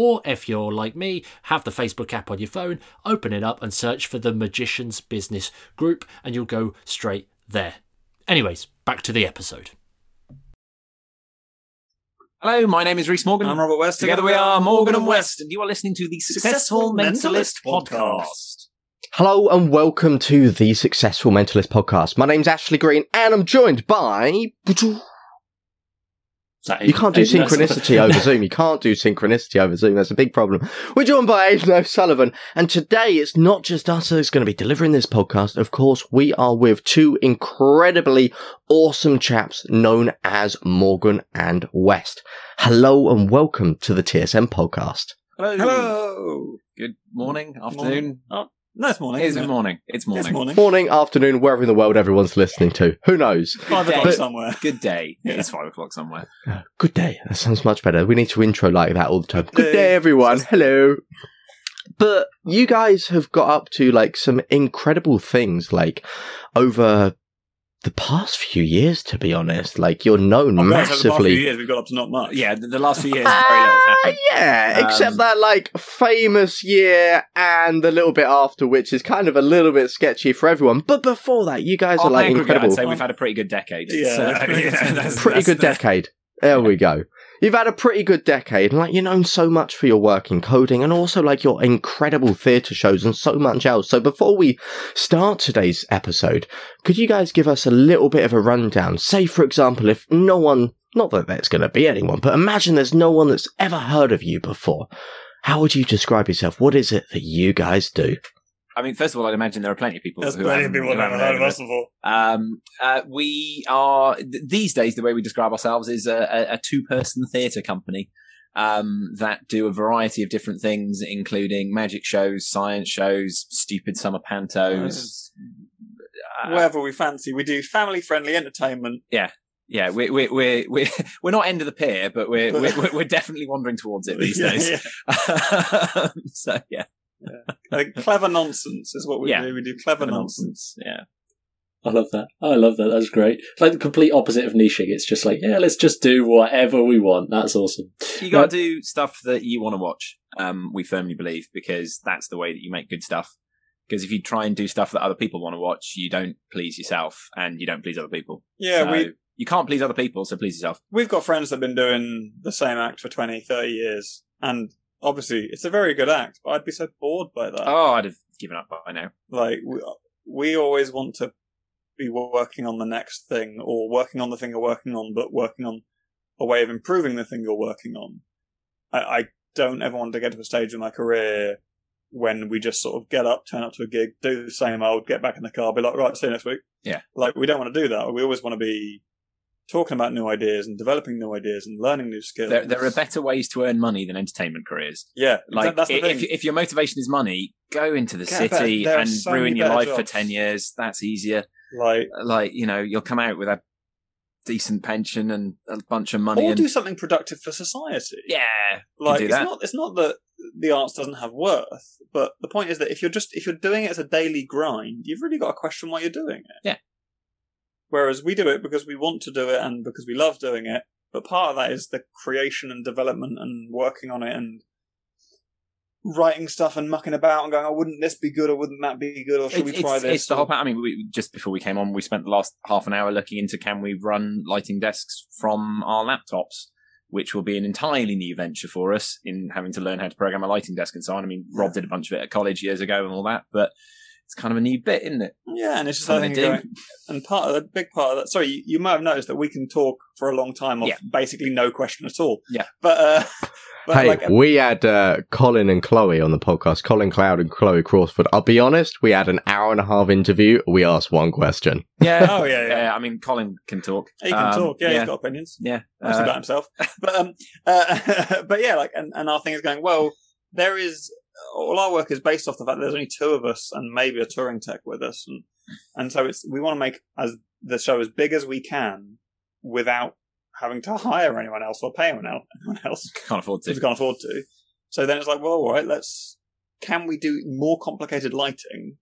Or if you're like me, have the Facebook app on your phone, open it up and search for the Magician's Business Group, and you'll go straight there. Anyways, back to the episode. Hello, my name is Rhys Morgan. I'm Robert West. Together we are Morgan and West, and you are listening to the Successful Mentalist Podcast. Hello and welcome to the Successful Mentalist Podcast. My name's Ashley Green and I'm joined by. You can't do synchronicity over Zoom. You can't do synchronicity over Zoom. That's a big problem. We're joined by Aidan O'Sullivan, and today it's not just us who's going to be delivering this podcast. Of course, we are with two incredibly awesome chaps known as Morgan and West. Hello and welcome to the TSM podcast. Hello. Hello. Good morning, afternoon. Oh, no, it's morning. It's it? morning. It's morning. It's morning. Morning, afternoon, wherever in the world everyone's listening to. Who knows? Five o'clock somewhere. Good day. Yeah. It's five o'clock somewhere. Uh, good day. That sounds much better. We need to intro like that all the time. Good day. day, everyone. Hello. But you guys have got up to like some incredible things, like over the past few years. To be honest, like you're known I realised over the past few massively. years we've got up to not much. Yeah, the, the last few years, very little's Ah, yeah, Um, except that like famous year and the little bit after, which is kind of a little bit sketchy for everyone. But before that, you guys On are like incredible. I'd say we've had a pretty good decade. Yeah. So, you know, that's- pretty that's good the- decade. There we go. You've had a pretty good decade, and like you're known so much for your work in coding, and also like your incredible theatre shows and so much else. So before we start today's episode, could you guys give us a little bit of a rundown? Say, for example, if no one, not that there's going to be anyone, but imagine there's no one that's ever heard of you before. How would you describe yourself? What is it that you guys do? I mean, first of all, I'd imagine there are plenty of people There's who plenty of haven't- people who who haven't haven't heard of us before. Um, uh, we are th- these days the way we describe ourselves is a, a, a two-person theatre company um, that do a variety of different things, including magic shows, science shows, stupid summer pantos. Uh, Wherever we fancy, we do family-friendly entertainment. yeah, yeah, we're we're we we we're not end of the pier, but we're we're, we're definitely wandering towards it these Yeah, days. yeah. so yeah, Uh, clever nonsense is what we Yeah. do. We do clever nonsense. Yeah, I love that. I love that. That's great. It's like the complete opposite of niching. It's just like, yeah, let's just do whatever we want. That's awesome. you got to do stuff that you want to watch. Um, we firmly believe because that's the way that you make good stuff. Because if you try and do stuff that other people want to watch, you don't please yourself and you don't please other people. Yeah, So we you can't please other people, so please yourself. we've got friends that have been doing the same act for 20, 30 years, and obviously it's a very good act. But I'd be so bored by that. Oh, I'd have given up by now. like we, we always want to be working on the next thing or working on the thing you're working on but working on a way of improving the thing you're working on I, I don't ever want to get to a stage in my career when we just sort of get up turn up to a gig do the same old get back in the car be like right see you next week Yeah. like we don't want to do that we always want to be talking about new ideas and developing new ideas and learning new skills There, there are better ways to earn money than entertainment careers. yeah Like, that's the if, if your motivation is money, go into the Get city and so ruin your life for 10 years. That's easier. like Like, you know, you'll come out with a decent pension and a bunch of money. or and, do something productive for society yeah. like it's that. not it's not that the arts doesn't have worth but the point is that if you're just if you're doing it as a daily grind you've really got to question why you're doing it Yeah. Whereas we do it because we want to do it and because we love doing it but part of that is the creation and development and working on it and writing stuff and mucking about and going oh wouldn't this be good or wouldn't that be good or should It's, we try it's, this it's the whole. pa- I mean, we, just before we came on, we spent the last half an hour looking into can we run lighting desks from our laptops, which will be an entirely new venture for us in having to learn how to program a lighting desk and so on. I mean, Rob did a bunch of it at college years ago and all that, but it's kind of a new bit, isn't it? Yeah, and it's just Something something going, and part of the big part of that. Sorry, you, you might have noticed that we can talk for a long time off Yeah. basically no question at all. Yeah. but uh, but hey, like, we had uh, Colin and Chloe on the podcast, Colin Cloud and Chloe Crawford. I'll be honest, we had an hour and a half interview. We asked one question. Yeah. oh yeah, yeah, yeah. I mean, Colin can talk. he can Um, talk. Yeah, yeah. he's got opinions. Yeah. Mostly Uh, about himself. But um, uh, but yeah, like, and, and our thing is going well. There is all our work is based off the fact that there's only two of us and maybe a touring tech with us, and and so it's we want to make as the show as big as we can without having to hire anyone else or pay anyone else. Can't afford if we to. can't afford to. So then it's like, well, all right, let's. Can we do more complicated lighting?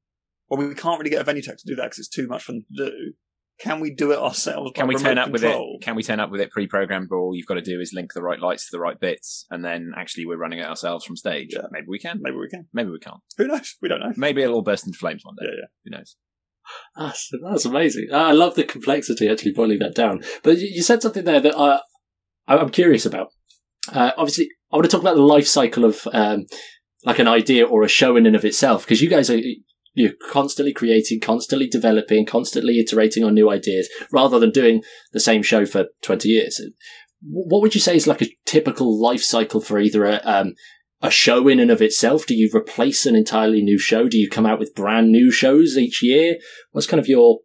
Well, we can't really get a venue tech to do that because it's too much for them to do. Can we do it ourselves? Can we turn up with it? Can we turn up with it pre-programmed? But all you've got to do is link the right lights to the right bits, and then actually we're running it ourselves from stage. Yeah. Maybe we can. Maybe we can. Maybe we can't. Who knows? We don't know. Maybe it'll all burst into flames one day. Yeah, yeah. Who knows? That's, that's amazing. I love the complexity actually boiling that down. But you you said something there that I, I'm curious about. Uh, obviously, I want to talk about the life cycle of um, like an idea or a show in and of itself because you guys are you're constantly creating, constantly developing, constantly iterating on new ideas rather than doing the same show for 20 years. What would you say is like a typical life cycle for either a, um, a show in and of itself? Do you replace an entirely new show? Do you come out with brand new shows each year? What's kind of your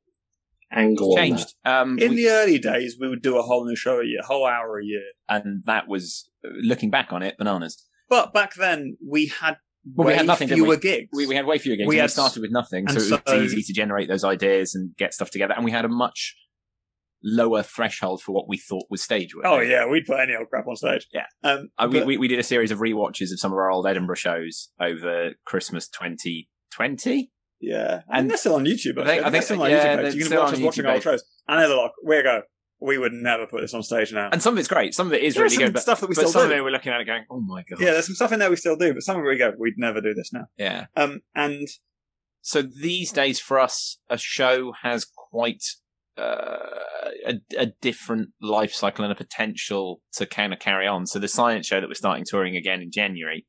angle on that? Changed. Um, In we- the early days, we would do a whole new show a year, whole hour a year. and that was looking back on it, bananas. But back then, we had Well, we had nothing, fewer we? gigs. We, we had way fewer gigs. We We, we had- started with nothing, so it was so- easy to generate those ideas and get stuff together. And we had a much lower threshold for what we thought was stage work. oh yeah, we'd put any old crap on stage. Yeah. Um, Uh, we, but- we, we did a series of rewatches of some of our old Edinburgh shows over Christmas 2020. yeah, and- and they're still on YouTube. I I think- I think they're still on yeah, YouTube. page. You can watch us watching old shows, and they're like, "We go. We would never put this on stage now." And some of it's great. Some of it is There is really some good. But, stuff that we but still some do. of it we're looking at it going, oh my God. yeah, there's some stuff in there we still do, but some of it we go, "We'd never do this now." Yeah. Um, and so these days for us, a show has quite uh, a, a different life cycle and a potential to kind of carry on. So the science show that we're starting touring again in January,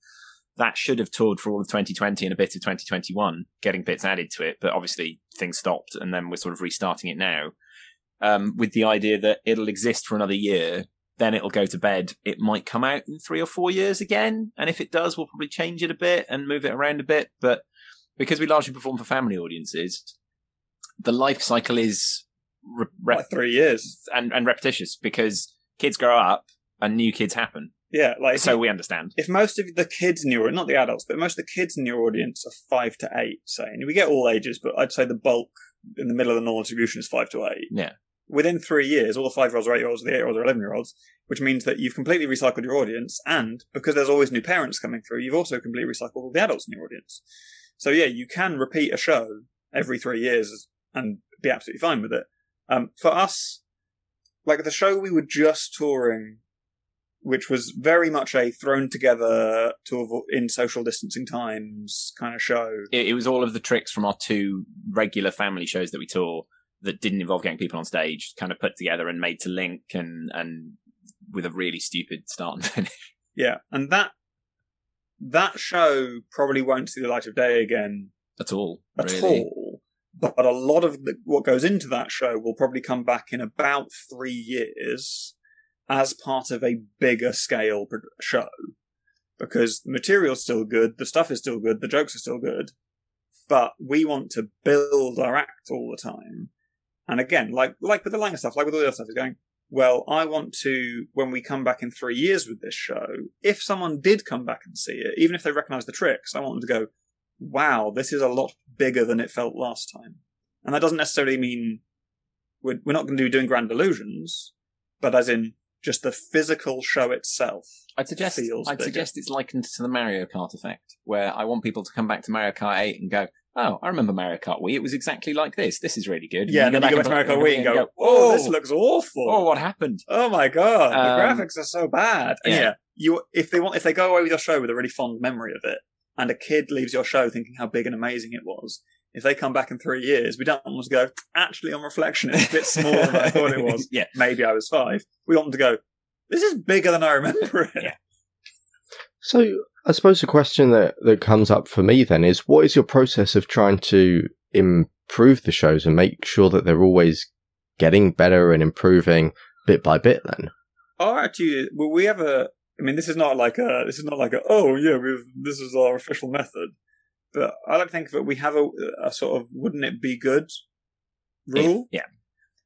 that should have toured for all of 2020 and a bit of 2021, getting bits added to it. But obviously things stopped, and then we're sort of restarting it now um, with the idea that it'll exist for another year. Then it'll go to bed. It might come out in three or four years again, and if it does, we'll probably change it a bit and move it around a bit. But because we largely perform for family audiences, the life cycle is re- like three years. and, and repetitious because kids grow up and new kids happen. Yeah, like So we understand. if most of the kids in your not the adults, but most of the kids in your audience are five to eight, say, and we get all ages, but I'd say the bulk in the middle of the normal distribution is five to eight. Yeah. Within three years, all the five year olds are eight year olds, the eight year olds are eleven year olds, which means that you've completely recycled your audience, and because there's always new parents coming through, you've also completely recycled all the adults in your audience. So yeah, you can repeat a show every three years and be absolutely fine with it. Um, for us, like the show we were just touring which was very much a thrown together to in social distancing times kind of show. It, it was all of the tricks from our two regular family shows that we tour that didn't involve getting people on stage, kind of put together and made to link and and with a really stupid start and finish. Yeah, and that that show probably won't see the light of day again At all. at really. all. But a lot of the, what goes into that show will probably come back in about three years as part of a bigger scale show. Because the material's still good, the stuff is still good, the jokes are still good, but we want to build our act all the time. And again, like like with the Langer stuff, like with all the other stuff, is going. Well, I want to when we come back in three years with this show. If someone did come back and see it, even if they recognise the tricks, I want them to go, wow, this is a lot bigger than it felt last time. And that doesn't necessarily mean we're, we're not going to be doing grand illusions, but as in just the physical show itself. I'd suggest I'd bigger. suggest it's likened to the Mario Kart effect, where I want people to come back to Mario Kart 8 and go, "Oh, I remember Mario Kart Wii. It was exactly like this. This is really good." Yeah, and then you go back to Mario Kart Wii and go, oh, this looks awful. "Oh, what happened?" Oh my god, Um, the graphics are so bad. Yeah. yeah, you if they want if they go away with your show with a really fond memory of it, and a kid leaves your show thinking how big and amazing it was, if they come back in three years, we don't want them to go. Actually, on reflection, it's a bit smaller than I thought it was. yeah, Maybe I was five. We want them to go. This is bigger than I remember it. Yeah. So I suppose the question that, that comes up for me then is what is your process of trying to improve the shows and make sure that they're always getting better and improving bit by bit then? Our attitude. Well, we have a. I mean, this is not like a. This is not like a. Oh yeah, we've, this is our official method. But I like to think that we have a, a sort of wouldn't it be good rule, yeah.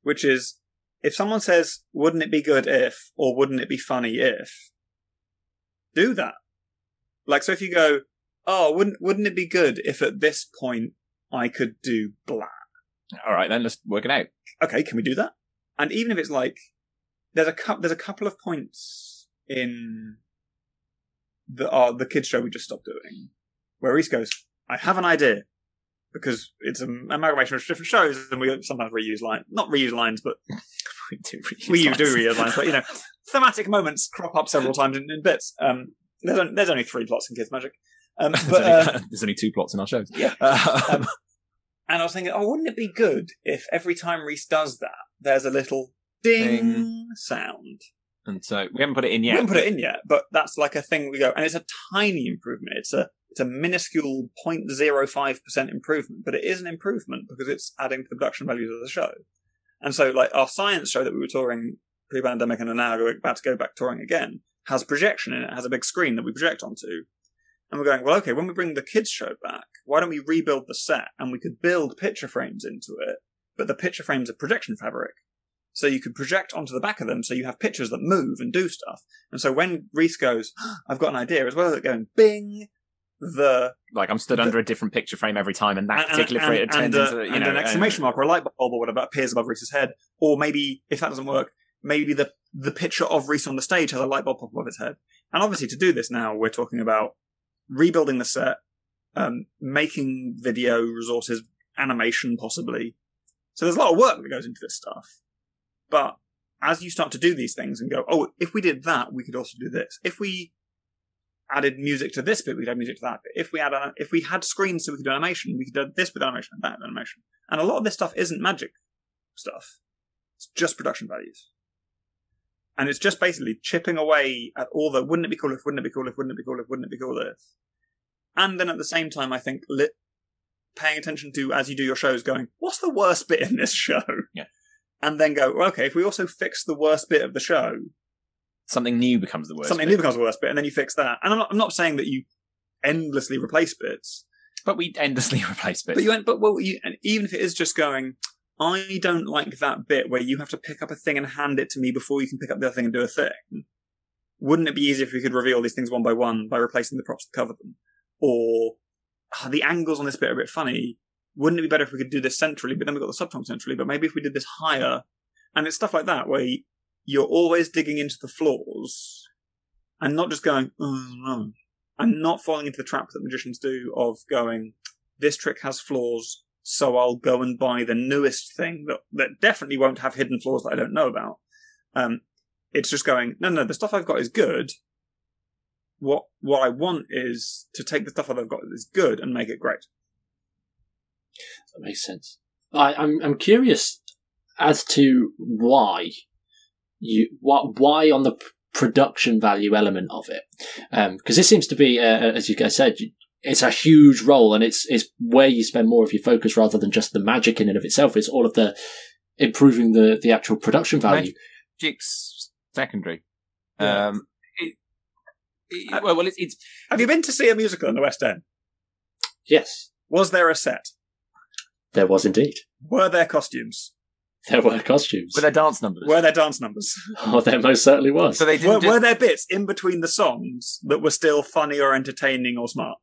which is if someone says wouldn't it be good if or wouldn't it be funny if, do that Like, so if you go, oh, wouldn't wouldn't it be good if at this point I could do blah? All right, then let's work it out. Okay, can we do that? And even if it's like, there's a cou- there's a couple of points in the uh, the kids show we just stopped doing where Rhys goes, I have an idea because it's an amalgamation of different shows, and we sometimes reuse lines, not reuse lines, but We do reuse we lines. do reuse lines, but you know, thematic moments crop up several times in, in bits. Um, there's only, there's only three plots in Kids Magic, um, there's, only, uh, there's only two plots in our shows. Yeah. Uh, Um, and I was thinking, oh, wouldn't it be good if every time Rhys does that, there's a little ding, Ding. sound. and so we haven't put it in yet. We haven't put it in yet, but that's like a thing we go, and it's a tiny improvement. It's a it's a minuscule 0.05 percent improvement, but it is an improvement because it's adding to the production values of the show. And so, like our science show that we were touring pre-pandemic and are now about to go back touring again has projection in it, has a big screen that we project onto. And we're going, well, okay, when we bring the kids show back, why don't we rebuild the set and we could build picture frames into it, but the picture frames are projection fabric. So you could project onto the back of them so you have pictures that move and do stuff. And so when Rhys goes, I've got an idea, as well as it going bing, the Like I'm stood under a different picture frame every time, and that and, particular frame and, turns uh, into you know an exclamation uh, mark or a light bulb or whatever appears above Rhys's head. Or maybe if that doesn't work, maybe the the picture of Rhys on the stage has a light bulb pop above his head. And obviously, to do this now, we're talking about rebuilding the set, um, making video resources, animation possibly. So there's a lot of work that goes into this stuff. But as you start to do these things and go, oh, if we did that, we could also do this. If we added music to this bit, we'd add music to that bit. If we had if we had screens so we could do animation, we could do this with animation and that with animation. And a lot of this stuff isn't magic stuff. It's just production values. And it's just basically chipping away at all the wouldn't it be cool if, wouldn't it be cool if, wouldn't it be cool if, wouldn't it be cool if. And then at the same time, I think lit, paying attention to as you do your shows, going, what's the worst bit in this show? Yeah. And then go, well, okay, if we also fix the worst bit of the show, something new becomes the worst. something bit. new becomes the worst bit, and then you fix that. And I'm not, I'm not saying that you endlessly replace bits, but we endlessly replace bits. but you end, but well, you, and even if it is just going, I don't like that bit where you have to pick up a thing and hand it to me before you can pick up the other thing and do a thing. Wouldn't it be easier if we could reveal these things one by one by replacing the props that cover them? Or "Ah, the angles on this bit are a bit funny. Wouldn't it be better if we could do this centrally, but then we've got the subtone centrally, but maybe if we did this higher? And it's stuff like that where you're always digging into the flaws and not just going, oh and not falling into the trap that magicians do of going, this trick has flaws, so I'll go and buy the newest thing that, that definitely won't have hidden flaws that I don't know about. Um, it's just going, no, no, the stuff I've got is good. What, what I want is to take the stuff that I've got that is good and make it great. That makes sense. I, I'm I'm curious as to why you what why on the production value element of it because this seems to be uh, as you guys said it's a huge role and it's it's where you spend more of your focus rather than just the magic in and of itself it's all of the improving the the actual production value Magic's secondary. Yeah. Um, it, it- well, well, it's, it's Have you been to see a musical in the West End? yes Was there a set? there was indeed Were there costumes? there were costumes Were there dance numbers. Were there dance numbers? oh there most certainly was so they didn't Were, just- were there bits in between the songs that were still funny or entertaining or smart?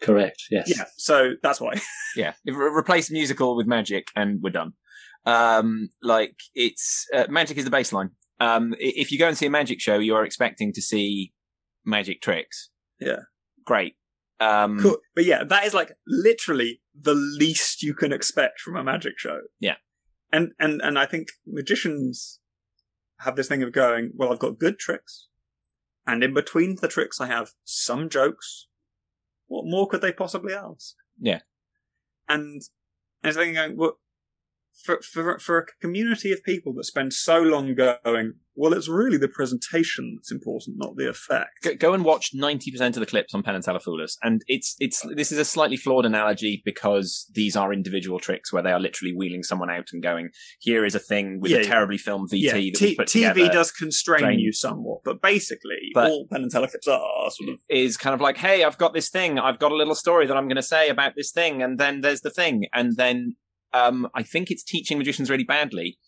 Correct yes Yeah, so that's why. yeah, if re- replace musical with magic and we're done. Um, like it's uh, magic is the baseline. Um, if you go and see a magic show, you're expecting to see magic tricks. Yeah. great. Um, Cool. But yeah, that is like literally the least you can expect from a magic show. Yeah. And and and I think magicians have this thing of going, well, I've got good tricks, and in between the tricks, I have some jokes. What more could they possibly ask? Yeah. And and it's like going, well, for for for a community of people that spend so long going, well, it's really the presentation that's important, not the effect. go, go and watch 90% of the clips on Penn and Teller Us. And it's, it's, this is a slightly flawed analogy because these are individual tricks where they are literally wheeling someone out and going, here is a thing with Yeah, a yeah. terribly filmed VT yeah, that T- we put TV together. does constrain Train- you somewhat, but basically, But- all Penn and Teller clips are sort of is kind of like, hey, I've got this thing. I've got a little story that I'm going to say about this thing. And then there's the thing. And then um, I think it's teaching magicians really badly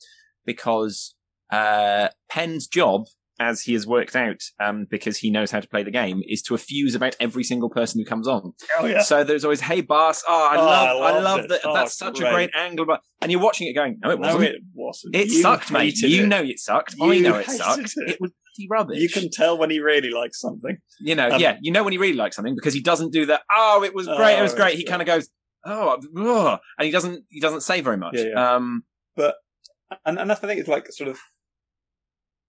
because uh, Penn's job as he has worked out, um, because he knows how to play the game, is to effuse about every single person who comes on. Oh yeah. So there's always, "Hey, boss! Oh, I Oh, love, I I, love that. Oh, that's such a great. great angle." But and you're watching it, going, "No, it wasn't. it wasn't. it You sucked, mate. hated You it. know it sucked. I know it sucked. it. It was rubbish. You can tell when he really likes something. You know, Um, yeah, you know when he really likes something because he doesn't do that. Oh, it was great, it was Oh, great. He kind of goes, oh, ugh," and he doesn't, he doesn't say very much. Yeah, yeah. Um, but And, and that's the thing, it's like sort of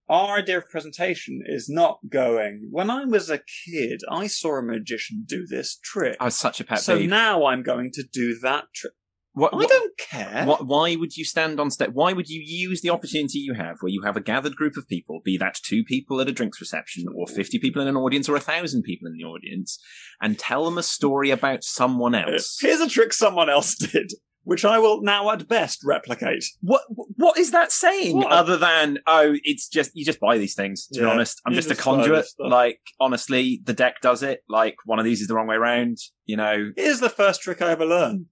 our idea of presentation is not going, when I was a kid, I saw a magician do this trick. I was such a pet so peeve. now I'm going to do that trick. What, I don't care. what- why would you stand on step? Why would you use the opportunity you have where you have a gathered group of people, be that two people at a drinks reception, or 50 people in an audience, or a thousand people in the audience, and tell them a story about someone uh, else? Here's a trick someone else did, which I will now at best replicate. What what is that saying What? other than oh it's just you just buy these things to be honest I'm You just a just conduit like honestly the deck does it like one of these is the wrong way around you know Here's the first trick I ever learned.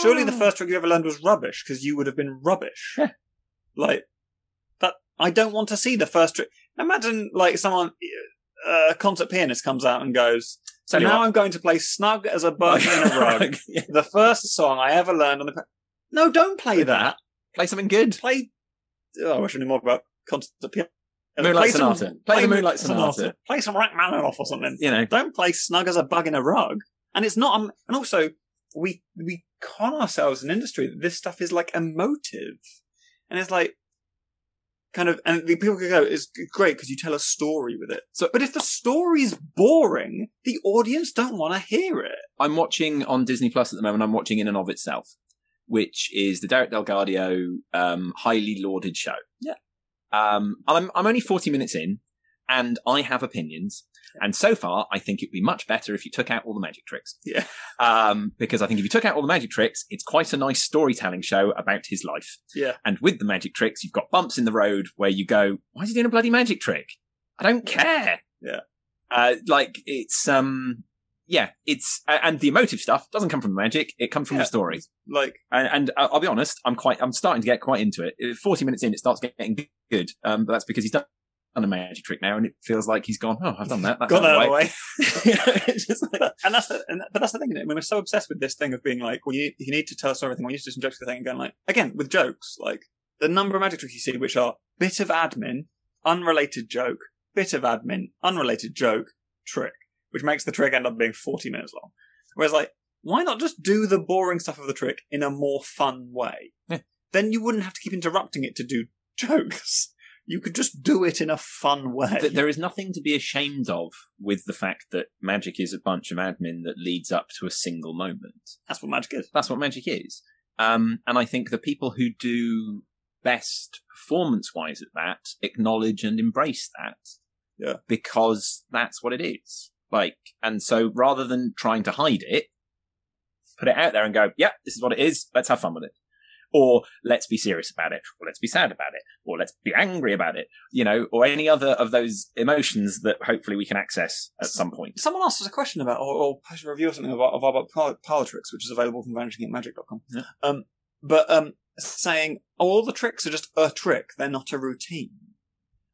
Surely the first trick you ever learned was rubbish because you would have been rubbish. Yeah. Like that. I don't want to see the first trick. Imagine like someone, uh, a concert pianist comes out and goes. So now what. I'm going to play snug as a bug in a rug. Yeah. The first song I ever learned on the. No, don't play that. play something good Play. Oh, I wish I knew more about concert piano. Moonlight Play some- Sonata. Play the Moonlight Sonata. Play some Rachmaninoff or something you know don't play snug as a bug in a rug. And it's not, um, and also we, we con ourselves in industry that this stuff is like emotive. And it's like, kind of, and the people could go, it's great because you tell a story with it. So- but if the story's boring, the audience don't want to hear it. I'm watching on Disney Plus at the moment I'm watching In and of Itself which is the Derek DelGaudio um, highly lauded show Yeah. um, I'm, I'm only 40 minutes in and I have opinions and so far I think it'd be much better if you took out all the magic tricks Yeah. um, because I think if you took out all the magic tricks, it's quite a nice storytelling show about his life. Yeah. And with the magic tricks, you've got bumps in the road where you go, "Why is he doing a bloody magic trick? I don't care." Yeah. Uh, like it's um, yeah, it's uh, and the emotive stuff doesn't come from the magic; it comes from Yeah. the story. Like, And, and I'll be honest, I'm quite, I'm starting to get quite into it. Forty minutes in, it starts getting good. Um, but that's because he's done. Done a magic trick now, and it feels like he's gone. Oh, I've done that. That's got out that of the way." away. It's just like- But- and that's the, and, but that's the thing. I mean, we're so obsessed with this thing of being like, well, you, you need to tell us everything. We need to do some jokes for the thing. And going like, again, with jokes, like the number of magic tricks you see, which are bit of admin, unrelated joke, bit of admin, unrelated joke, trick, which makes the trick end up being 40 minutes long. Whereas like, why not just do the boring stuff of the trick in a more fun way? Yeah. Then you wouldn't have to keep interrupting it to do jokes. You could just do it in a fun way. Th- there is nothing to be ashamed of with the fact that magic is a bunch of admin that leads up to a single moment. That's what magic is. That's what magic is. Um, and I think the people who do best performance wise at that acknowledge and embrace that. Yeah. Because that's what it is. Like, and so rather than trying to hide it, put it out there and go, yeah, this is what it is. Let's have fun with it. Or let's be serious about it, or let's be sad about it, or let's be angry about it, you know, or any other of those emotions that hopefully we can access at some point. Someone asked us a question about, or, or posted a review or something about, about Tricks, which is available from vanishingincmagic.com. Yeah. Um, but um, saying, oh, all the tricks are just a trick, they're not a routine.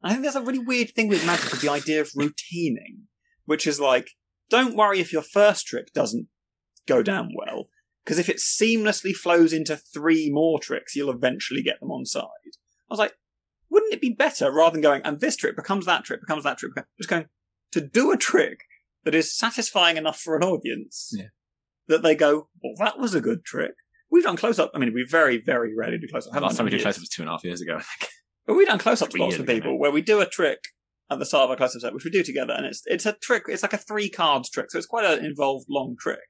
I think there's a really weird thing with magic with the idea of routining, which is like, don't worry if your first trick doesn't go down well, because if it seamlessly flows into three more tricks, you'll eventually get them on side. I was like, wouldn't it be better rather than going, and this trick becomes that trick, becomes that trick, just going, to do a trick that is satisfying enough for an audience Yeah. that they go, well, that was a good trick. We've done close up. I mean, we very, very rarely do close up. Last time we did close up was two and a half years ago. But we've done close ups lots with people now. where we do a trick at the start of our close up set, which we do together, and it's it's a trick. It's like a three cards trick, so it's quite an involved, long trick.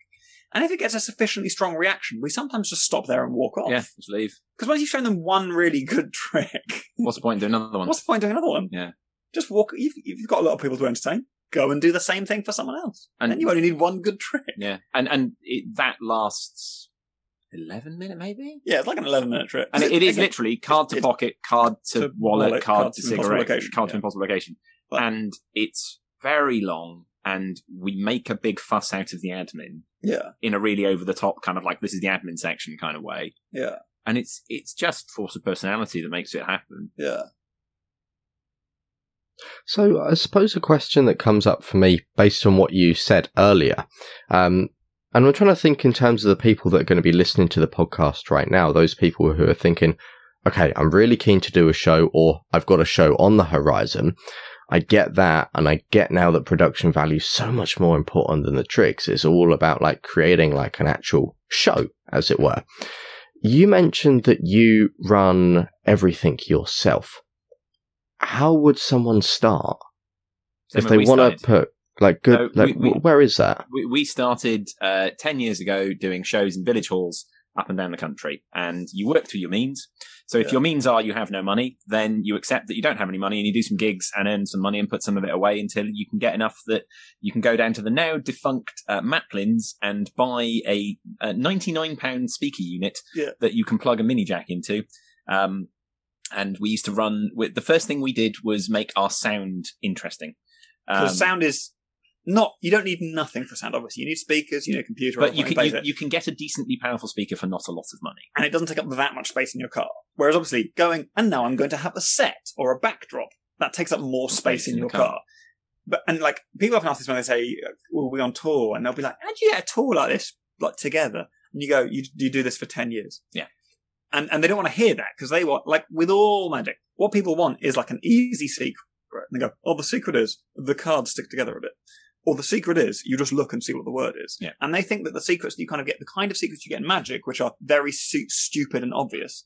And if it gets a sufficiently strong reaction, we sometimes just stop there and walk off. yeah, just leave. Because once you've shown them one really good trick, What's the point in doing another one? what's the point of doing another one? Yeah. Just walk. You've, you've got a lot of people to entertain. Go and do the same thing for someone else, and then you only need one good trick. Yeah, and and it, that lasts eleven minute maybe, Yeah, it's like an eleven-minute trick. and it, it is Again, literally card to pocket, card to, to wallet, wallet, card card to to cigarette, location, card to impossible location, But- and it's very long, and we make a big fuss out of the admin Yeah, in a really over the top kind of like this is the admin section kind of way, yeah, and it's it's just force of personality that makes it happen. yeah. So I suppose a question that comes up for me based on what you said earlier, um, and I'm trying to think in terms of the people that are going to be listening to the podcast right now, those people who are thinking, okay, I'm really keen to do a show or I've got a show on the horizon. I get that. And I get now that production value is so much more important than the tricks. It's all about like creating like an actual show, as it were. You mentioned that you run everything yourself. How would someone start if they want to put like good? No, like, we- we- where is that? we, we started uh, 10 years ago doing shows in village halls up and down the country and you work to your means so if Yeah. your means are you have no money then you accept that you don't have any money and you do some gigs and earn some money and put some of it away until you can get enough that you can go down to the now defunct uh, Maplin's and buy a, a 99 pound speaker unit Yeah. that you can plug a mini jack into um, and we used to run with the first thing we did was make our sound interesting Because Um, sound is not. You don't need nothing for sound. Obviously, you need speakers. You need a computer. but you can you, you can get a decently powerful speaker for not a lot of money. and it doesn't take up that much space in your car. Whereas, obviously, going and now I'm going to have a set or a backdrop that takes up more space, in, your car. car. But and like people often ask this when they say, "Will we on tour?" and they'll be like, "How do you get a tour like this like together?" And you go, "You you do this for ten years." Yeah. And and they don't want to hear that because they want like with all magic, what people want is like an easy secret. And they go, "Oh, the secret is the cards stick together a bit." Or the secret is you just look and see what the word is. Yeah. And they think that the secrets that you kind of get, the kind of secrets you get in magic, which are very su- stupid and obvious,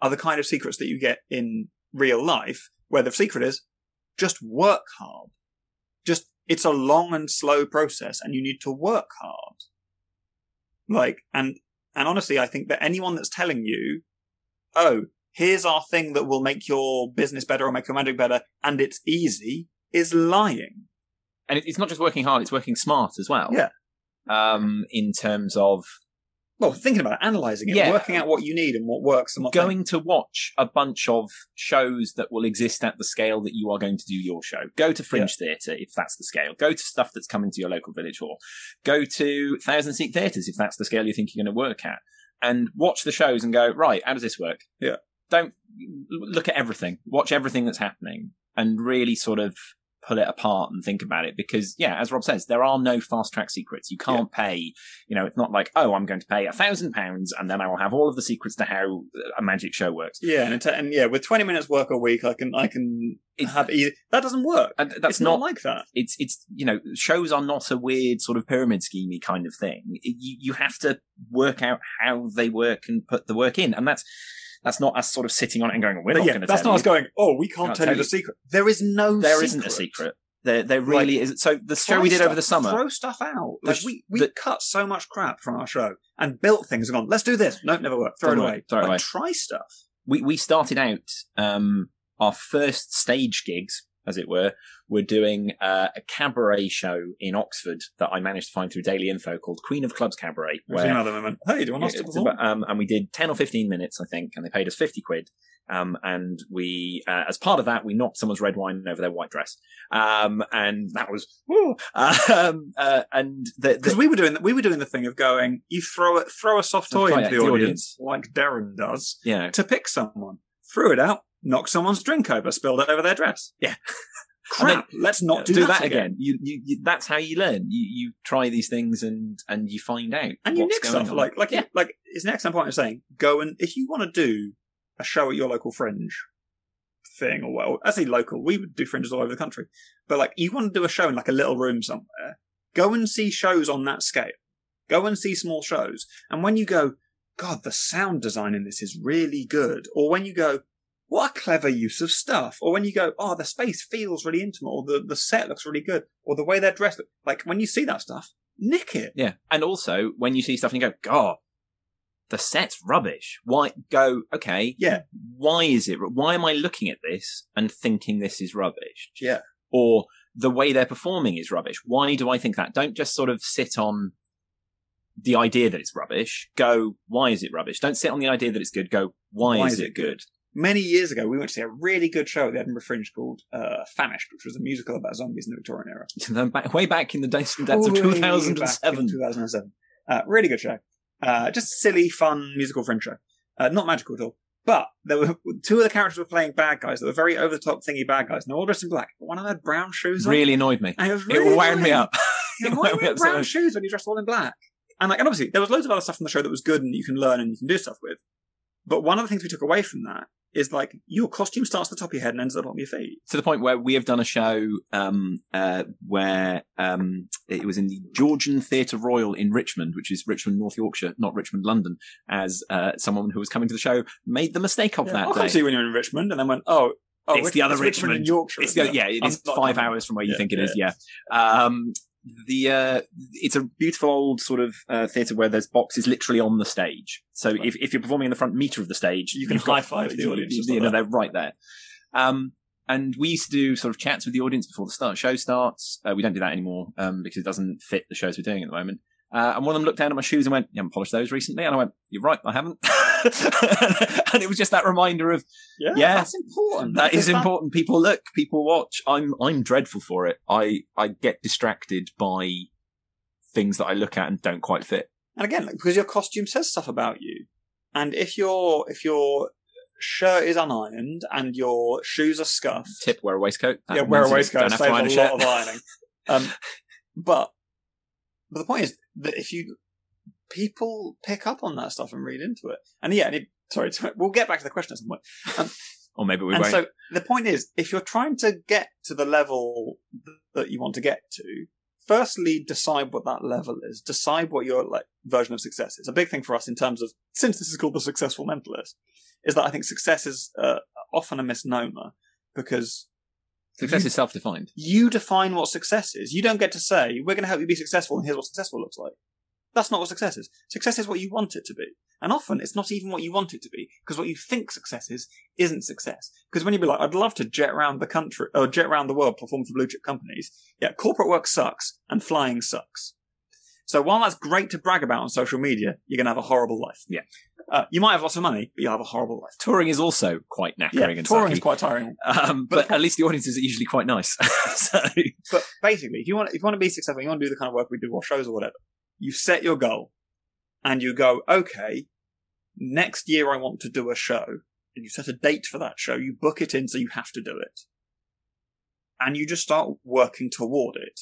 are the kind of secrets that you get in real life, where the secret is just work hard. Just, it's a long and slow process and you need to work hard. Like, and, and honestly, I think that anyone that's telling you, oh, here's our thing that will make your business better or make your magic better and it's easy is lying. And it's not just working hard; it's working smart as well. Yeah. Um, in terms of Well, thinking about it, analyzing it, Yeah. working out what you need and what works and what going to watch a bunch of shows that will exist at the scale that you are going to do your show. Go to Fringe Theatre if that's the scale. Go to stuff that's coming to your local village hall. Go to Thousand Seat Theatres if that's the scale you think you're going to work at. And watch the shows and go, right, how does this work? Yeah. Don't look at everything. Watch everything that's happening and really sort of pull it apart and think about it because yeah as rob says there are no fast track secrets you can't pay you know it's not like oh i'm going to pay a thousand pounds and then i will have all of the secrets to how a magic show works Yeah, and, and yeah, with twenty minutes work a week, I can I can It- have easy. That doesn't work. and that's it's not, not, like that. it's it's you know shows are not a weird sort of pyramid schemey kind of thing you you have to work out how they work and put the work in and that's that's not us sort of sitting on it and going we're But not yeah, going to that's not you. us going. Oh, we can't Can't tell tell you you. the secret. There is no. There secret. isn't a secret there there really Like, isn't so the show we did over the summer Throw stuff out. The Like we we the- cut so much crap from our show and built things and gone. Let's do this. Nope, never worked. Throw it Doesn't away. work. Throw it Like, away. Try stuff. we we started out um our first stage gigs as it were were doing uh, a cabaret show in Oxford that I managed to find through Daily Info called Queen of Clubs Cabaret where other women. Hey, do you want us to perform? um, and we did 10 or 15 minutes, I think, and they paid us 50 quid. Um, and we, uh, as part of that, we knocked someone's red wine over their white dress. Um, and that was. Um, uh, and the, Because the, we were doing we were doing the thing of going. You throw it, throw a soft toy into the, the audience, like Derren does, you know, to pick someone. Threw it out, knocked someone's drink over, spilled it over their dress. Yeah. Crap. Let's not do, do, that, that again. You, you, you, that's how you learn. You, you try these things and, and you find out. and you nick stuff on. like like yeah. like it's next time point of saying go and if you want to do a show at your local fringe thing or well I say local we would do fringes all over the country but like you want to do a show in like a little room somewhere go and see shows on that scale go and see small shows and when you go god the sound design in this is really good or when you go what a clever use of stuff or when you go oh the space feels really intimate or the, the set looks really good or the way they're dressed like when you see that stuff nick it Yeah. And also, when you see stuff and you go, God, the set's rubbish. Why go, okay, yeah why is it, why am I looking at this and thinking this is rubbish? yeah Or the way they're performing is rubbish. Why do I think that? Don't just sort of sit on the idea that it's rubbish. Go, why is it rubbish? Don't sit on the idea that it's good. Go, why, is, it good? Many years ago, we went to see a really good show at the Edinburgh Fringe called uh, Famished, which was a musical about zombies in the Victorian era. Back, way back in the days and depths of Way back in 2007. 2007. Uh, really good show. Uh, just silly, fun musical fringe show. Uh, not magical at all. But there were two of the characters were playing bad guys that were very over the top thingy bad guys, and they're all dressed in black. But one of them had brown shoes on. Really annoyed me. And it was It really wound me up. It why wound me you up so brown much. shoes when you dressed all in black? And like, and obviously there was loads of other stuff on the show that was good and you can learn and you can do stuff with. But one of the things we took away from that is like your costume starts at the top of your head and ends at the bottom of your feet. to the point where we have done a show um, uh, where um, it was in the Georgian Theatre Royal in Richmond, which is Richmond, North Yorkshire, not Richmond, London, as uh, someone who was coming to the show made the mistake of Yeah, that I'll come see you when you're in Richmond, and then went, oh, oh, It's the other Richmond, in Yorkshire. It's yeah, it I'm is five coming. hours from where you Yeah, think it yeah. is. Yeah. Um, the uh, it's a beautiful old sort of uh, theatre where there's boxes literally on the stage. So Right. if, if you're performing in the front meter of the stage, You can you've high-five the audience just You like know, they're right there. Um, and we used to do sort of chats with the audience before the start show starts. Uh, we don't do that anymore um, because it doesn't fit the shows we're doing at the moment. Uh, and one of them looked down at my shoes and went, "You haven't polished those recently?" And I went, "You're right, I haven't." and it was just that reminder of Yeah, Yeah. that's important. that is Because important. People look, people watch. I'm I'm dreadful for it. I I get distracted by things that I look at and don't quite fit. And again, like, because your costume says stuff about you, and if your if your shirt is unironed and your shoes are scuffed, Tip: wear a waistcoat. That yeah, wear a waistcoat. Don't have to iron a a lot shirt. of ironing. Um, but but the point is that if you people pick up on that stuff and read into it, and yeah, and it, sorry, we'll get back to the question at some point. or maybe we and won't. so the point is, if you're trying to get to the level that you want to get to, firstly decide what that level is. Decide what your like version of success is. A big thing for us in terms of since this is called the successful mentalist, is that I think success is uh, often a misnomer because Success you- is self-defined. you define what success is. You don't get to say, we're going to help you be successful and here's what successful looks like. That's not what success is. Success is what you want it to be. And often it's not even what you want it to be because what you think success is isn't success. Because when you be like, I'd love to jet around the country or jet around the world, perform for blue chip companies. Yeah, corporate work sucks and flying sucks. So while that's great to brag about on social media, you're going to have a horrible life. Yeah. Uh, you might have lots of money, but you'll have a horrible life. Touring is also quite knackering Yeah, and touring sucky. is quite tiring. um, but but, at least the audiences are usually quite nice. so But basically, if you want if you want to be successful, you want to do the kind of work we do or shows or whatever. You set your goal, and you go, okay, next year I want to do a show, and you set a date for that show. You book it in, so you have to do it, and you just start working toward it.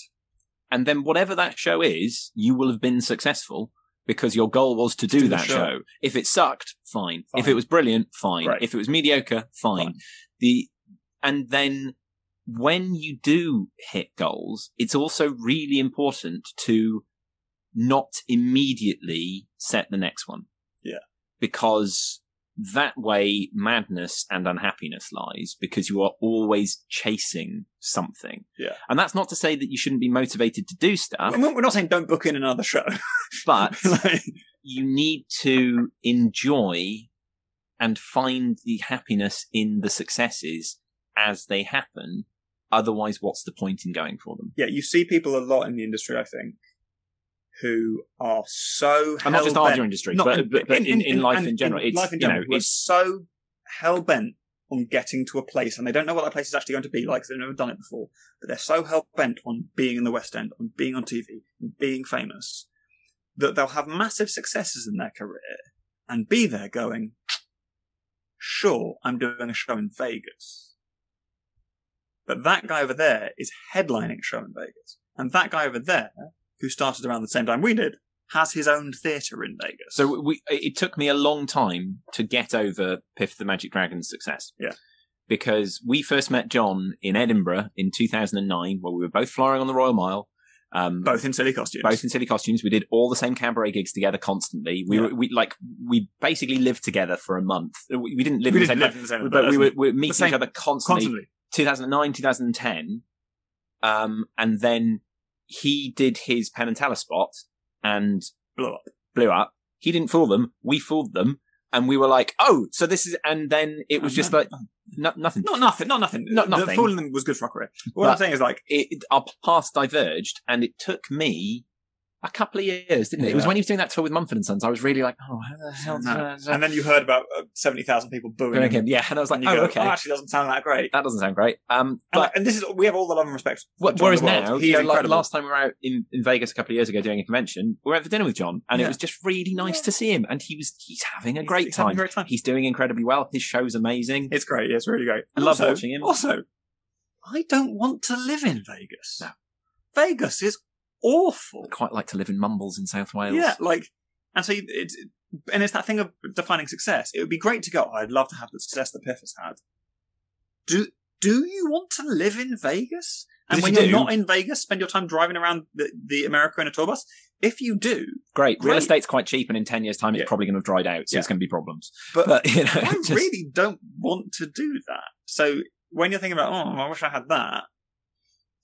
and then whatever that show is, you will have been successful because your goal was to do, do that show. show. If it sucked, fine. Fine. If it was brilliant, fine. Great. If it was mediocre, fine. Fine. The and then when you do hit goals, it's also really important to not immediately set the next one. Yeah. Because that way madness and unhappiness lies because you are always chasing something. Yeah. And that's not to say that you shouldn't be motivated to do stuff, We're we're not saying don't book in another show, but Like, you need to enjoy and find the happiness in the successes as they happen. Otherwise, what's the point in going for them? yeah, you see people a lot in the industry, I think, who are so And not just hell-bent- audio industry, Not but, but, but in, in, life and in general. it's, life in you know, it's, so hell bent on getting to a place, and they don't know what that place is actually going to be like. they've never done it before, but they're so hell bent on being in the West End, on being on TV, and being famous, that they'll have massive successes in their career and be there going, "Sure, I'm doing a show in Vegas." But that guy over there is headlining a show in Vegas. And that guy over there, who started around the same time we did, has his own theatre in Vegas. so we, it took me a long time to get over Piff the Magic Dragon's success. Yeah. Because we first met John in Edinburgh in 2009, where we were both flying on the Royal Mile. Um, both in silly costumes. both in silly costumes. We did all the same cabaret gigs together constantly. We Yeah. were we like we basically lived together for a month. We, we didn't live we in didn't same live in the same, but we were, we were meeting same- each other constantly. constantly. 2009, 2010, um, and then he did his Penn and Teller spot and Blew up. blew up. He didn't fool them. We fooled them, and we were like, "Oh, so this is." And then it was just like no, nothing. Not nothing, not nothing. Not The nothing. fooling them was good for our career. What But- I'm saying is like, it, our paths diverged, and it took me a couple of years, didn't it? It was when he was doing that tour with Mumford and Sons. I was really like, oh, how the hell? No. And then you heard about uh, 70,000 people booing him. yeah, and I was like, and oh, go, okay, oh, actually doesn't sound that great. that doesn't sound great. Um, And, but like, and this is, we have all the love and respect. for Wh- Whereas now, he's you know, like last time we were out in, in Vegas a couple of years ago doing a convention, we were out for dinner with John, and Yeah. it was just really nice Yeah. to see him. And he was he's having a He's- great he's having time. a great time. He's doing incredibly well. His show's amazing. It's great. Yeah, it's really great. I love also, watching him. Also, I don't want to live in Vegas. No. Vegas is awful. I quite like to live in Mumbles in South Wales. Yeah, like, and so it's, and it's that thing of defining success. It would be great to go. "Oh, I'd love to have the success that Piff has had. Do do you want to live in Vegas? And when you you're do- not in Vegas, spend your time driving around the, the America in a tour bus. If you do, great. Real Great. estate's quite cheap, and in ten years' time, it's Yeah. probably going to have dried out, so Yeah. it's going to be problems. but, But you know, I just- really don't want to do that. So when you're thinking about, oh, I wish I had that,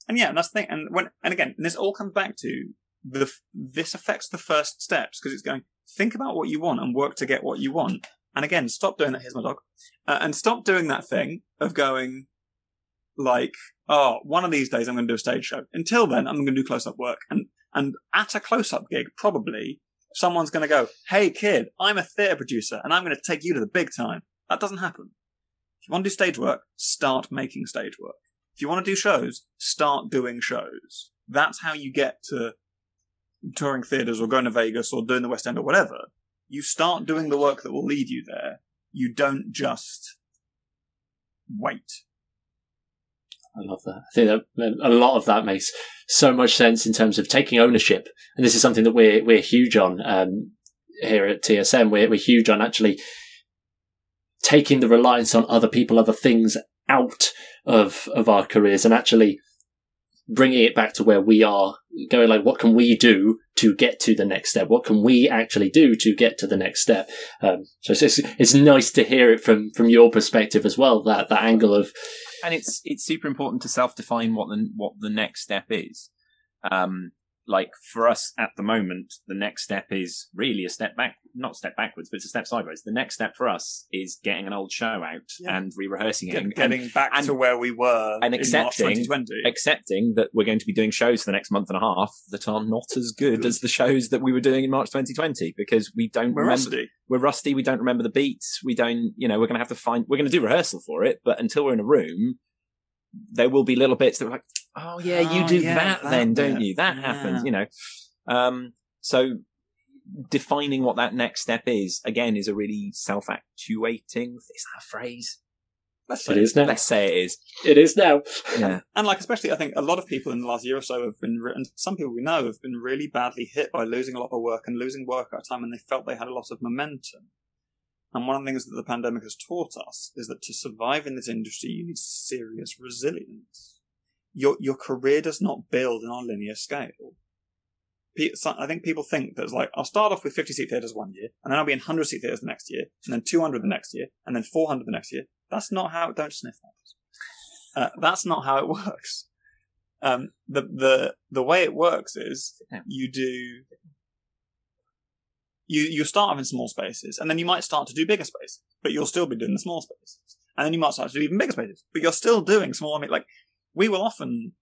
and yeah, that's the thing. And when, and again, this all comes back to the this affects the first steps because it's going think about what you want and work to get what you want. And again, stop doing that. Here's my dog, uh, and stop doing that thing of going like, oh, one of these days I'm going to do a stage show. Until then, I'm going to do close up work, and and at a close up gig, probably someone's going to go, "Hey, kid, I'm a theatre producer, and I'm going to take you to the big time." That doesn't happen. If you want to do stage work, start making stage work. If you want to do shows, start doing shows. That's how you get to touring theatres or going to Vegas or doing the West End or whatever. You start doing the work that will lead you there. You don't just wait. I love that. I think that a lot of that makes so much sense in terms of taking ownership, and this is something that we're we're huge on um, here at TSM. We're we're huge on actually taking the reliance on other people, other things out of of our careers, and actually bringing it back to where we are. Going like, what can we do to get to the next step? What can we actually do to get to the next step? Um, so it's, it's it's nice to hear it from from your perspective as well. That that angle of and it's it's super important to self define what the what the next step is. Um, like for us at the moment, the next step is really a step back, not step backwards, but it's a step sideways. The next step for us is getting an old show out Yeah. and re-rehearsing it, Get- and, getting back and- to where we were and in March accepting- 2020. accepting that we're going to be doing shows for the next month and a half that are not as good Good. as the shows that we were doing in March 2020 because we don't We're remember. rusty. We're rusty. We don't remember the beats. We don't, you know, we're going to have to find, we're going to do rehearsal for it, but until we're in a room, there will be little bits that we're like, oh yeah, you Oh, do yeah, that, that then, don't you? That Yeah. happens, you know. Um, so defining what that next step is again is a really self-actuating. Is that a phrase? Let's it say. is now. Let's say it is. It is now. Yeah. And like, especially, I think a lot of people in the last year or so have been, re- and some people we know have been really badly hit by losing a lot of work and losing work at a time when they felt they had a lot of momentum. And one of the things that the pandemic has taught us is that to survive in this industry, you need serious resilience. Your your career does not build in a linear scale. I think people think that it's like I'll start off with 50 seat theatres one year, and then I'll be in 100 seat theatres the next year, and then 200 the next year, and then 400 the next year. That's not how. Don't sniff that. Uh, that's not how it works. Um, the the the way it works is you do you you start off in small spaces, and then you might start to do bigger spaces, but you'll still be doing the small spaces, and then you might start to do even bigger spaces, but you're still doing small. I mean, like we will often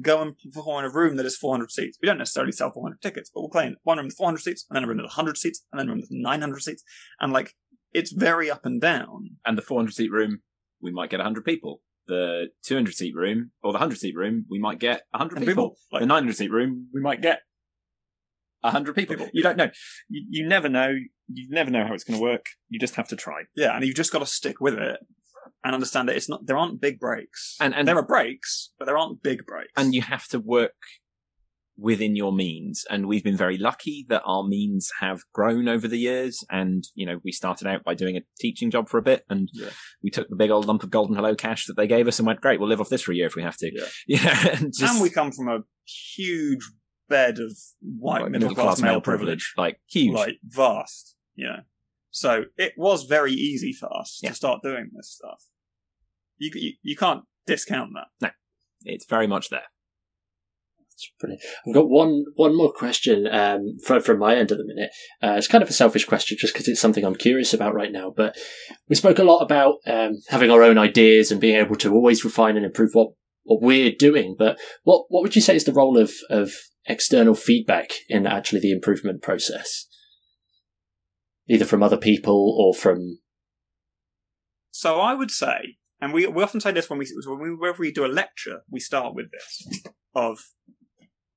go and perform in a room that is 400 seats. We don't necessarily sell 400 tickets, but we'll play in one room with 400 seats, and then a room with 100 seats, and then a room with 900 seats, and like it's very up and down. and the 400 seat room, we might get 100 people. The 200 seat room or the 100 seat room, we might get 100 And people. people, like- the 900 seat room, we might get 100 people. People. You don't know. You, you never know. You never know how it's going to work. You just have to try. Yeah, and you've just got to stick with it and understand that it's not. There aren't big breaks, And- and- there are breaks, but there aren't big breaks. And you have to work within your means. And we've been very lucky that our means have grown over the years. And, you know, we started out by doing a teaching job for a bit and Yeah. we took the big old lump of golden hello cash that they gave us and went, great, we'll live off this for a year if we have to. Yeah. Yeah. and, just, and we come from a huge bed of white like, middle class male privilege, like huge. like vast. Know, so it was very easy for us Yeah. to start doing this stuff. You, you you can't discount that. No, it's very much there. That's brilliant. I've got one one more question um, from from my end at the minute. Uh, it's kind of a selfish question, just because it's something I'm curious about right now. But we spoke a lot about um, having our own ideas and being able to always refine and improve what what we're doing. But what what would you say is the role of of external feedback in actually the improvement process, either from other people or from. So I would say, and we we often say this when we when we, whenever we do a lecture, we start with this of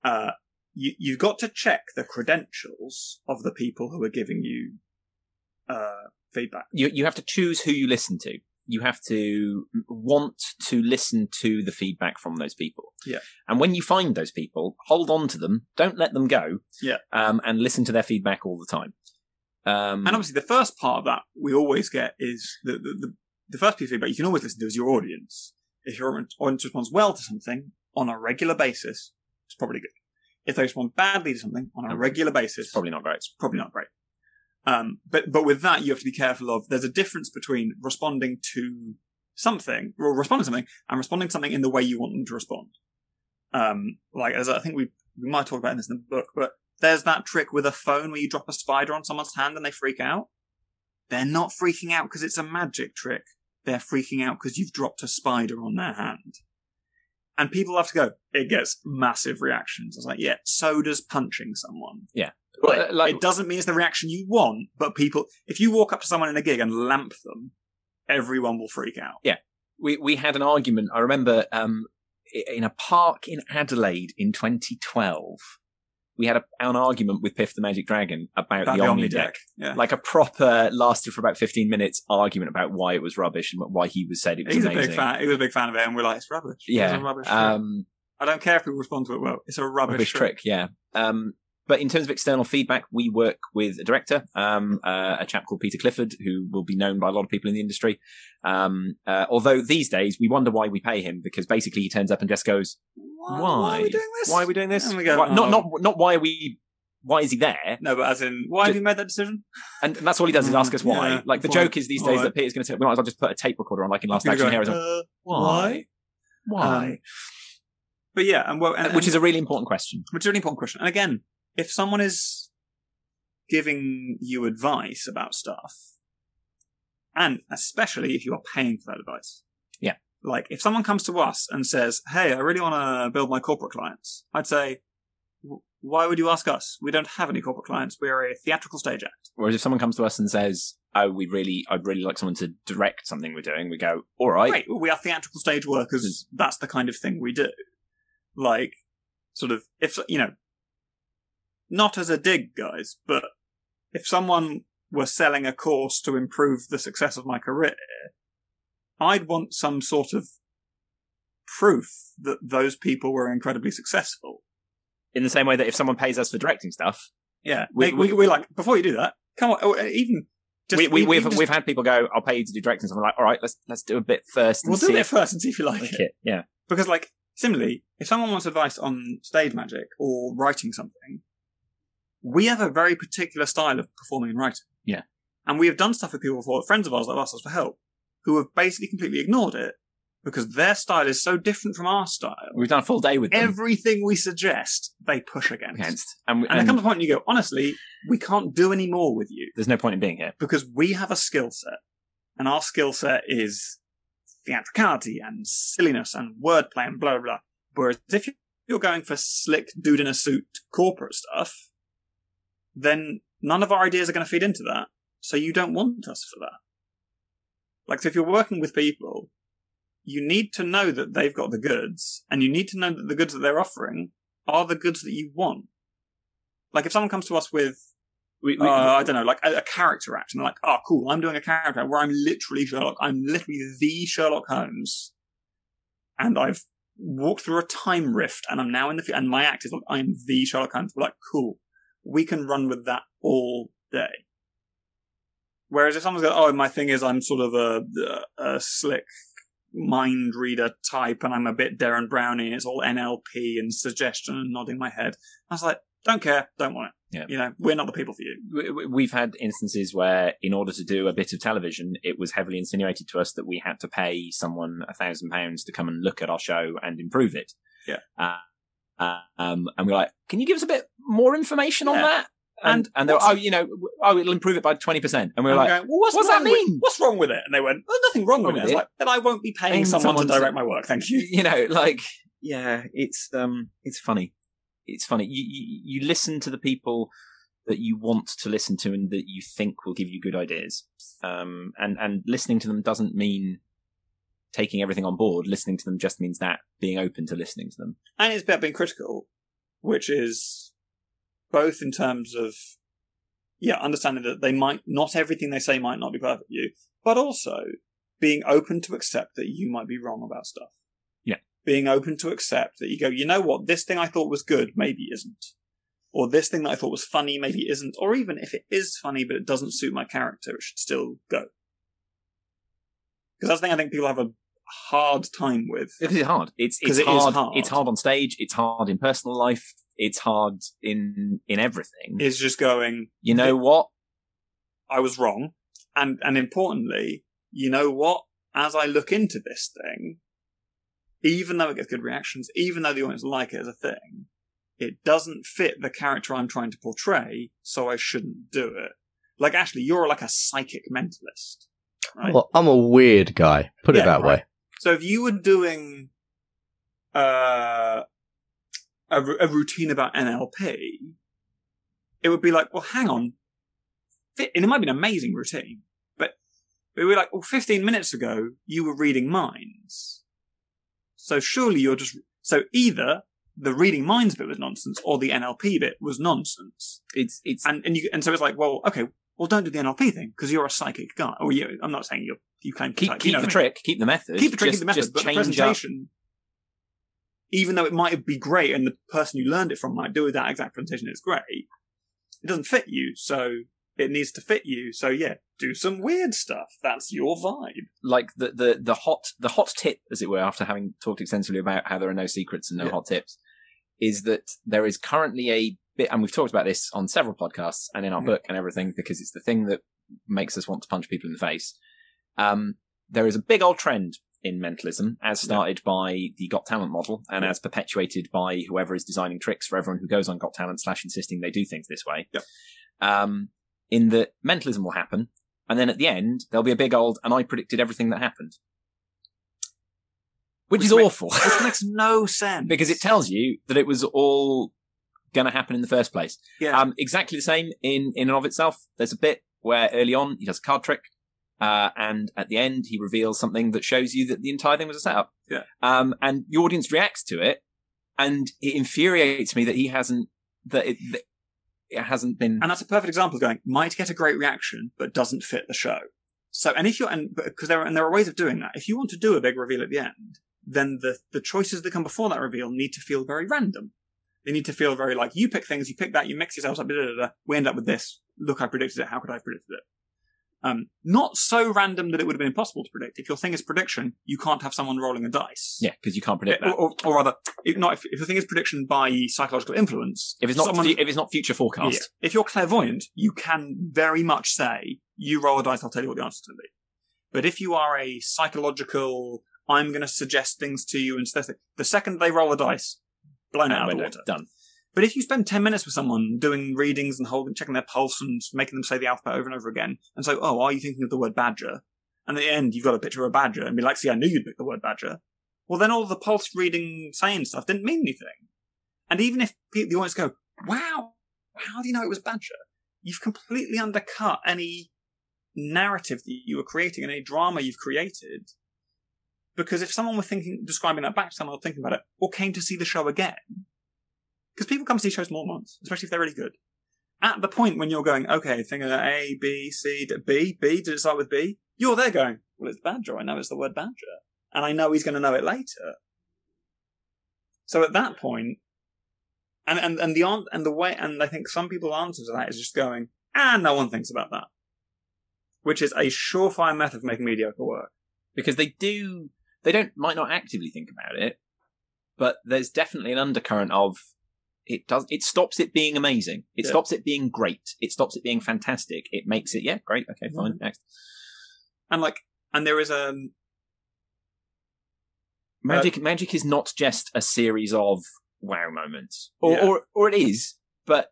uh, you you've got to check the credentials of the people who are giving you uh, feedback. You you have to choose who you listen to. You have to want to listen to the feedback from those people. Yeah. And when you find those people, hold on to them. Don't let them go. Yeah. Um, and listen to their feedback all the time. Um, And obviously, the first part of that we always get is the the, the, the first piece of feedback you can always listen to is your audience. If your audience responds well to something on a regular basis, it's probably good. If they respond badly to something on a regular basis, it's probably not great. it's probably not great. Um, but but with that, you have to be careful of. There's a difference between responding to something, or responding to something, and responding to something in the way you want them to respond. Um, like as I think we we might talk about in this in the book, but there's that trick with a phone where you drop a spider on someone's hand and they freak out. They're not freaking out because it's a magic trick. They're freaking out because you've dropped a spider on their hand. And people have to go, it gets massive reactions. I was like, yeah, so does punching someone. Yeah. Like, like- it doesn't mean it's the reaction you want, but people, if you walk up to someone in a gig and lamp them, everyone will freak out. Yeah. We we had an argument. I remember um, in a park in Adelaide in 2012. We had a, an argument with Piff the Magic Dragon about, About the, Omni deck. Yeah. Like a proper lasted for about 15 minutes argument about why it was rubbish and why he was said it was He's amazing. a big fan. He was a big fan of it, and we're like, it's rubbish. It's Yeah. a rubbish trick. Um, I don't care if people respond to it well. It's a rubbish, rubbish trick. Yeah. Um, but in terms of external feedback, we work with a director, um, uh, a chap called Peter Clifford, who will be known by a lot of people in the industry. Um, uh, although these days we wonder why we pay him because basically he turns up and just goes, Why, "Why? are we doing this? Why are we doing this? We go, Why- not "Oh." not not why are we? Why is he there? No, but as in, why have you made that decision? And that's all he does is ask us why. Yeah, like the why? joke is these days Why? that Peter's going to "We might as well just put a tape recorder on, like in Last Action go, Heroes." and, uh, why? Why? Um, but yeah, and well, and, Which is a really important question. which is a really important question. And again, if someone is giving you advice about stuff, and especially if you are paying for that advice, Yeah. like if someone comes to us and says, "Hey, I really want to build my corporate clients," I'd say, "Why would you ask us? We don't have any corporate clients. We're a theatrical stage act." Whereas if someone comes to us and says, "Oh, we really, I'd really like someone to direct something we're doing," we go, "All right, Right, we are theatrical stage workers. That's the kind of thing we do. Like, sort of, if you know, not as a dig, guys, but if someone were selling a course to improve the success of my career, I'd want some sort of proof that those people were incredibly successful. in the same way that if someone pays us for directing stuff, Yeah, We- we, we, we're like, before you do that, come on, even just we, we, even we've just- we've had people go, "I'll pay you to do directing." So I'm like, "All right, let's let's do a bit first and we'll do it first and see if you like like it. it." Yeah, Because, like, similarly, if someone wants advice on stage magic or writing something, we have a very particular style of performing and writing. Yeah. And we have done stuff with people before, friends of ours that have asked us for help, who have basically completely ignored it because their style is so different from our style. we've done a full day with them Everything we suggest, they push against. against, and, we- And there comes a point you go, honestly, we can't do any more with you there's no point in being here. because we have a skill set, and our skill set is theatricality and silliness and wordplay and blah blah blah. Whereas if you're going for slick dude in a suit corporate stuff, then none of our ideas are going to feed into that. So you don't want us for that. Like, so if you're working with people, you need to know that they've got the goods, and you need to know that the goods that they're offering are the goods that you want. Like, if someone comes to us with We, we, uh, I don't know, like a, a character act, and they're like, oh, cool, I'm doing a character act where I'm literally Sherlock. I'm literally the Sherlock Holmes, and I've walked through a time rift, and I'm now in the and my act is like I'm the Sherlock Holmes. We're like, cool, we can run with that all day. Whereas if someone's going, oh, my thing is I'm sort of a, a slick mind reader type, and I'm a bit Derren Brownie, and it's all NLP and suggestion and nodding my head. I was like, don't care, don't want it. Yeah. You know, we're not the people for you. we- we- we've had instances where, in order to do a bit of television, it was heavily insinuated to us that we had to pay someone a thousand pounds to come and look at our show and improve it. Yeah. Uh, um, and we're like, can you give us a bit more information on that? And And they're oh, you know, oh, it'll improve it by twenty percent. And we And we're I'm like, going, well, what's, what's that with- mean? what's wrong with it? And they went, there's nothing wrong with Wrong it. with It's like, then I won't be paying someone to someone to- direct my work. Thank you. you know, like, yeah, it's um, it's funny. it's funny. You, you you listen to the people that you want to listen to and that you think will give you good ideas. Um, and and listening to them doesn't mean taking everything on board. Listening to them just means that being open to listening to them. and it's about being critical, which is both in terms of yeah, understanding that they might not everything they say might not be perfect for you, but also being open to accept that you might be wrong about stuff. Yeah. Being open to accept that you go, you know what, this thing I thought was good maybe isn't. Or this thing that I thought was funny maybe isn't. Or even if it is funny but it doesn't suit my character, it should still go. Because that's the thing I think people have a hard time with. Because it's hard. It's 'Cause it's it is hard. hard. It's hard on stage. It's hard in personal life. It's hard in in everything. It's just going, you know what? I was wrong. And, and importantly, you know what? As I look into this thing, even though it gets good reactions, even though the audience like it as a thing, it doesn't fit the character I'm trying to portray, so I shouldn't do it. Like, Ashley, you're like a psychic mentalist, right? Well, I'm a weird guy. Put it that right. way. So if you were doing uh, a, a routine about NLP, it would be like, well, hang on. And it might be an amazing routine, but we were like, well, 15 minutes ago, you were reading minds. So surely you're just, so either the reading minds bit was nonsense or the NLP bit was nonsense. It's it's And, and you, and so it's like, well, okay, well, don't do the NLP thing because you're a psychic guy. Or you, I'm not saying you're, you to keep type, keep you know the I mean? trick, keep the method. keep the trick, just, keep the method, but the change up. presentation, even though it might be great and the person you learned it from might do that exact presentation, it's great. It doesn't fit you, so it needs to fit you. So yeah, do some weird stuff. That's your vibe. like the, the the hot the hot tip, as it were, after having talked extensively about how there are no secrets and no Yeah. hot tips, is that there is currently a bit, and we've talked about this on several podcasts and in our Mhm. book and everything, because it's the thing that makes us want to punch people in the face. Um, there is a big old trend in mentalism, as started by the Got Talent model and Yeah. as perpetuated by whoever is designing tricks for everyone who goes on Got Talent slash insisting they do things this way. Yep. Um, in that mentalism will happen, and then at the end there'll be a big old and I predicted everything that happened, which, Which is makes- awful Which makes no sense because it tells you that it was all going to happen in the first place. yeah. Um, exactly the same in in and of itself. There's a bit where early on he does a card trick, uh, and at the end he reveals something that shows you that the entire thing was a setup. Yeah. Um, and the audience reacts to it, and it infuriates me that he hasn't that it, that it hasn't been. And that's a perfect example of going, might get a great reaction, but doesn't fit the show. So, and if you're, and because there are, and there are ways of doing that. If you want to do a big reveal at the end, then the, the choices that come before that reveal need to feel very random. They need to feel very like, you pick things, you pick that, you mix yourselves up, da, da, da, da. we end up with this. Look, I predicted it. How could I have predicted it? Um, not so random that it would have been impossible to predict. If your thing is prediction, you can't have someone rolling a dice. yeah, because you can't predict Or, that. or, or rather, if, not if, if the thing is prediction by psychological influence. If it's not someone- fu- if it's not future forecast, yeah. If you're clairvoyant, you can very much say, you roll a dice, I'll tell you what the answer's going to be. But if you are a psychological, I'm going to suggest things to you and stuff, the second they roll a dice, blown out of the water. done. But if you spend 10 minutes with someone doing readings and holding, checking their pulse and making them say the alphabet over and over again, and so, oh, are you thinking of the word badger? And at the end, you've got a picture of a badger and be like, see, I knew you'd pick the word badger. Well, then all the pulse reading saying stuff didn't mean anything. And even if pe- the audience go, wow, how do you know it was badger? You've completely undercut any narrative that you were creating and any drama you've created. Because if someone were thinking, describing that back to someone or thinking about it, or came to see the show again, because people come to see shows more than once, especially if they're really good. At the point when you're going, okay, think of A, B, C, D, B, B, did it start with B? You're there going, well, it's Badger. I know it's the word Badger. And I know he's going to know it later. So at that point, and, and, and the, an- and the way, and I think some people's answer to that is just going, ah, no one thinks about that. Which is a surefire method of making mediocre work. because they do they don't might not actively think about it but there's definitely an undercurrent of it does it stops it being amazing. It Yeah. stops it being great. It stops it being fantastic. It makes it yeah great. Okay fine next. And like, and there is a, magic magic is not just a series of wow moments. Or Yeah. or, or it is but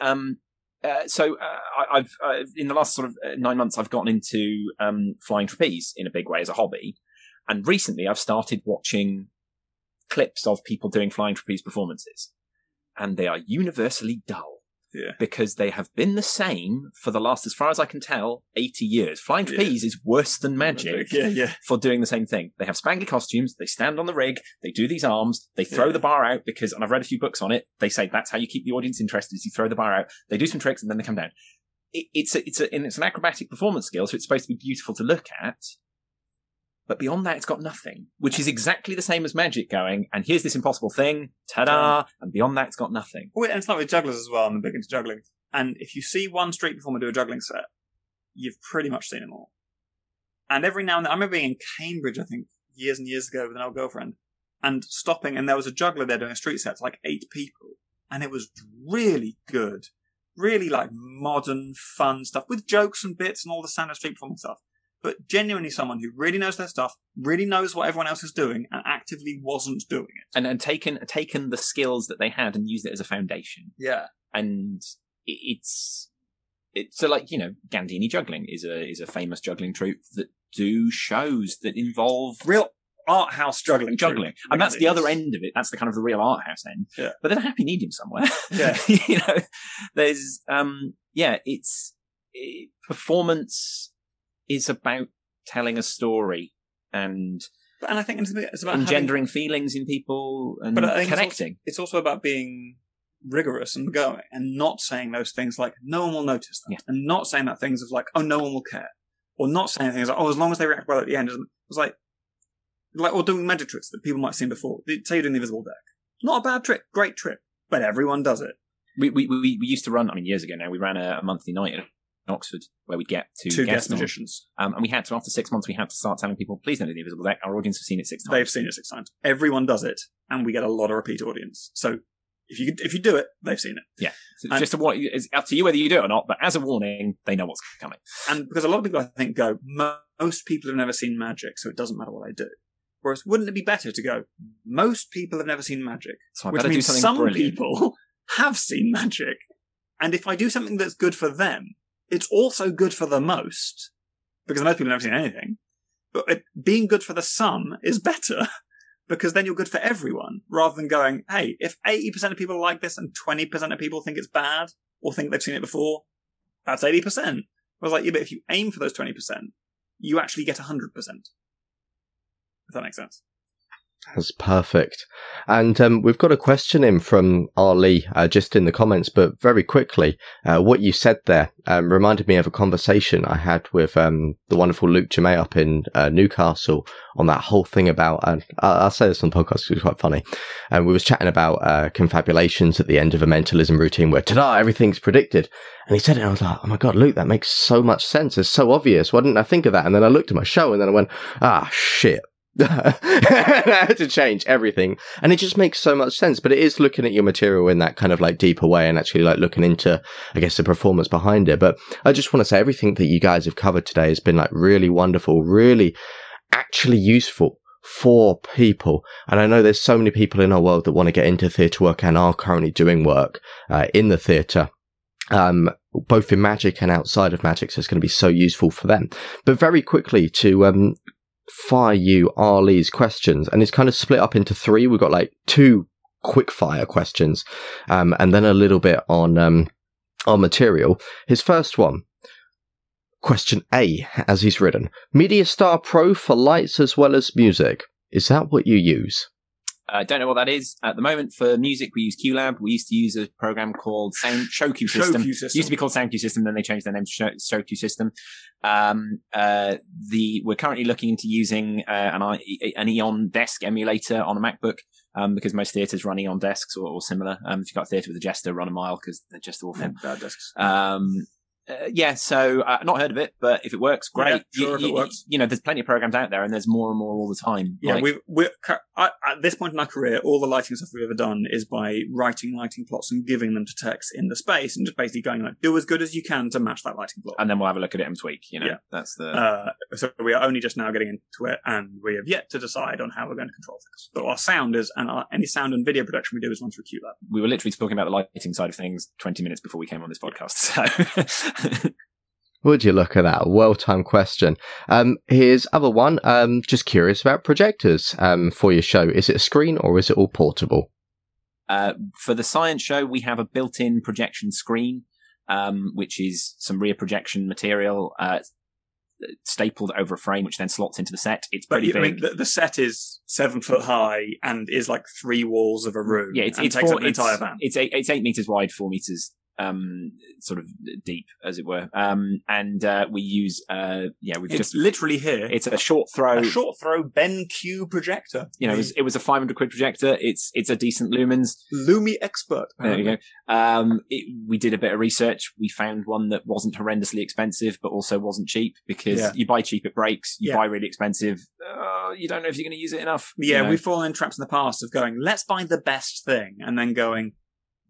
um uh, so uh, I, I've uh, in the last sort of uh, nine months I've gotten into um, flying trapeze in a big way as a hobby, and recently I've started watching clips of people doing flying trapeze performances, and they are universally dull. Yeah. Because they have been the same for the last, as far as I can tell, 80 years. Flying Yeah. Trapeze is worse than magic Yeah, yeah. for doing the same thing. They have spangly costumes, they stand on the rig, they do these arms, they throw Yeah. the bar out because, and I've read a few books on it, they say that's how you keep the audience interested is you throw the bar out, they do some tricks and then they come down. It, it's a, it's a, and it's an acrobatic performance skill, so it's supposed to be beautiful to look at. But beyond that, it's got nothing, which is exactly the same as magic going, and here's this impossible thing, ta-da, and beyond that, it's got nothing. Oh, and it's like with jugglers as well. I'm big into juggling. And if you see one street performer do a juggling set, you've pretty much seen them all. And every now and then, I remember being in Cambridge, I think, years and years ago with an old girlfriend, and stopping, and there was a juggler there doing a street set to like eight people, and it was really good. Really like modern, fun stuff with jokes and bits and all the standard street performance stuff. But genuinely someone who really knows their stuff, really knows what everyone else is doing, and actively wasn't doing it. And, and taken, taken the skills that they had and used it as a foundation. Yeah. and it's it's so like you know Gandini juggling is a is a famous juggling troupe that do shows that involve Real art house juggling. juggling, troupe. and that's the other end of it. That's the kind of the real art house end. Yeah. But there's a happy medium somewhere. Yeah. you know, there's um yeah, it's it, performance is about telling a story and And I think it's about it's about having- engendering feelings in people and But think it's connecting. it's also about being rigorous and going and not saying those things like no one will notice that Yeah. and not saying that things of like oh no one will care or not saying things like oh as long as they react well at the end it was like like or doing magic tricks that people might have seen before They say you're doing the invisible deck not a bad trick great trick but everyone does it we, we, we, we used to run, I mean, years ago now, we ran a, a monthly night Oxford where we'd get two, two guest magicians Um, and we had to, after six months, we had to start telling people, please don't do the invisible deck. Our audience have seen it six times. they've seen it six times everyone does it and we get a lot of repeat audience so if you if you do it they've seen it So it's and- just a, what, it's up to you whether you do it or not, but as a warning, they know what's coming. And because a lot of people, I think, go, most people have never seen magic, so it doesn't matter what I do. Whereas, wouldn't it be better to go, most people have never seen magic, So I which means some brilliant. people have seen magic. And if I do something that's good for them, it's also good for the most, because most people have never seen anything. But it, being good for the sum is mm-hmm. better, because then you're good for everyone, rather than going, hey, if 80% of people like this and 20% of people think it's bad, or think they've seen it before, that's 80%. I was like, yeah, but if you aim for those 20%, you actually get 100%. If that makes sense. That's perfect. And um, we've got a question in from Ali uh, just in the comments, but very quickly, uh, what you said there um, reminded me of a conversation I had with um, the wonderful Luke Jermay up in uh, Newcastle on that whole thing about, and I'll say this on the podcast because it's quite funny. And we was chatting about uh, confabulations at the end of a mentalism routine where, ta-da, everything's predicted. And he said it, and I was like, oh my God, Luke, that makes so much sense. It's so obvious. Why didn't I think of that? And then I looked at my show and then I went, ah, shit. Had to change everything. And it just makes so much sense. But it is looking at your material in that kind of like deeper way and actually like looking into, I guess, the performance behind it. But I just want to say everything that you guys have covered today has been like really wonderful, really actually useful for people. And I know there's so many people in our world that want to get into theatre work and are currently doing work uh, in the theatre. Um, both in magic and outside of magic, so it's going to be so useful for them. But very quickly to um, fire you Ali's questions, and it's kind of split up into three. We've got like two quick fire questions, um, and then a little bit on um, on material. His first one, question A, as he's written, MediaStar Pro for lights as well as music. Is that what you use? I uh, don't know what that is. At the moment, for music, we use QLab. We used to use a program called Sound Showcue System. System. Used to be called SoundQ System, then they changed their name to Show- System. Um, uh, the we're currently looking into using uh, an, an Eos Desk emulator on a MacBook um, because most theatres run Eos desks or, or similar. Um, if you've got a theatre with a Jester, run a mile because they're just awful. Bad discs. Um, uh, yeah, so uh, not heard of it, but if it works, great. Yeah, sure, you, if it you- works. you know, there's plenty of programs out there, and there's more and more all the time. Yeah, Like- we've, we're, cu- I, at this point in our career, all the lighting stuff we've ever done is by writing lighting plots and giving them to text in the space and just basically going like, do as good as you can to match that lighting plot. and then we'll have a look at it and tweak. You know, Yeah. that's the. Uh, so we are only just now getting into it, and we have yet to decide on how we're going to control things. But our sound is, and our, any sound and video production we do is run through QLab. we were literally talking about the lighting side of things 20 minutes before we came on this podcast. So Would you look at that? Well timed question. Um, here's other one. Um, just curious about projectors um, for your show. Is it a screen or is it all portable? Uh, for the science show, we have a built-in projection screen, um, which is some rear projection material uh, stapled over a frame, which then slots into the set. It's But pretty you- I mean, the, the set is seven foot high and is like three walls of a room. yeah, it's and it's takes four, up an it's, entire van. it's eight, it's eight meters wide, four meters um sort of deep, as it were. Um, and uh, we use uh yeah, we've It's just literally here. it's a short throw. a short throw BenQ projector. you know, it was, it was a 500 quid projector. It's it's a decent lumens. Lumi expert. There you go. Um, it, we did a bit of research. We found one that wasn't horrendously expensive, but also wasn't cheap because Yeah. you buy cheap, it breaks. You Yeah. buy really expensive, uh, you don't know if you're going to use it enough. Yeah, you know. we've fallen in traps in the past of going, let's buy the best thing, and then going,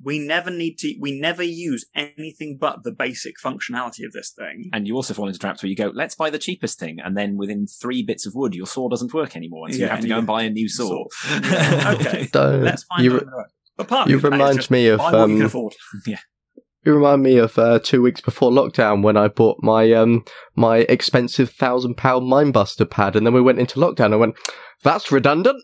we never need to, we never use anything but the basic functionality of this thing. and you also fall into traps where you go, let's buy the cheapest thing, and then within three bits of wood, your saw doesn't work anymore, and so you have to go and buy a new saw. Yeah, okay. Don't- Let's find you, out. But you of that is remind me of buy what you can um. You remind me of uh, two weeks before lockdown when I bought my um my expensive thousand pound Mindbuster pad, and then we went into lockdown. I went, "That's redundant."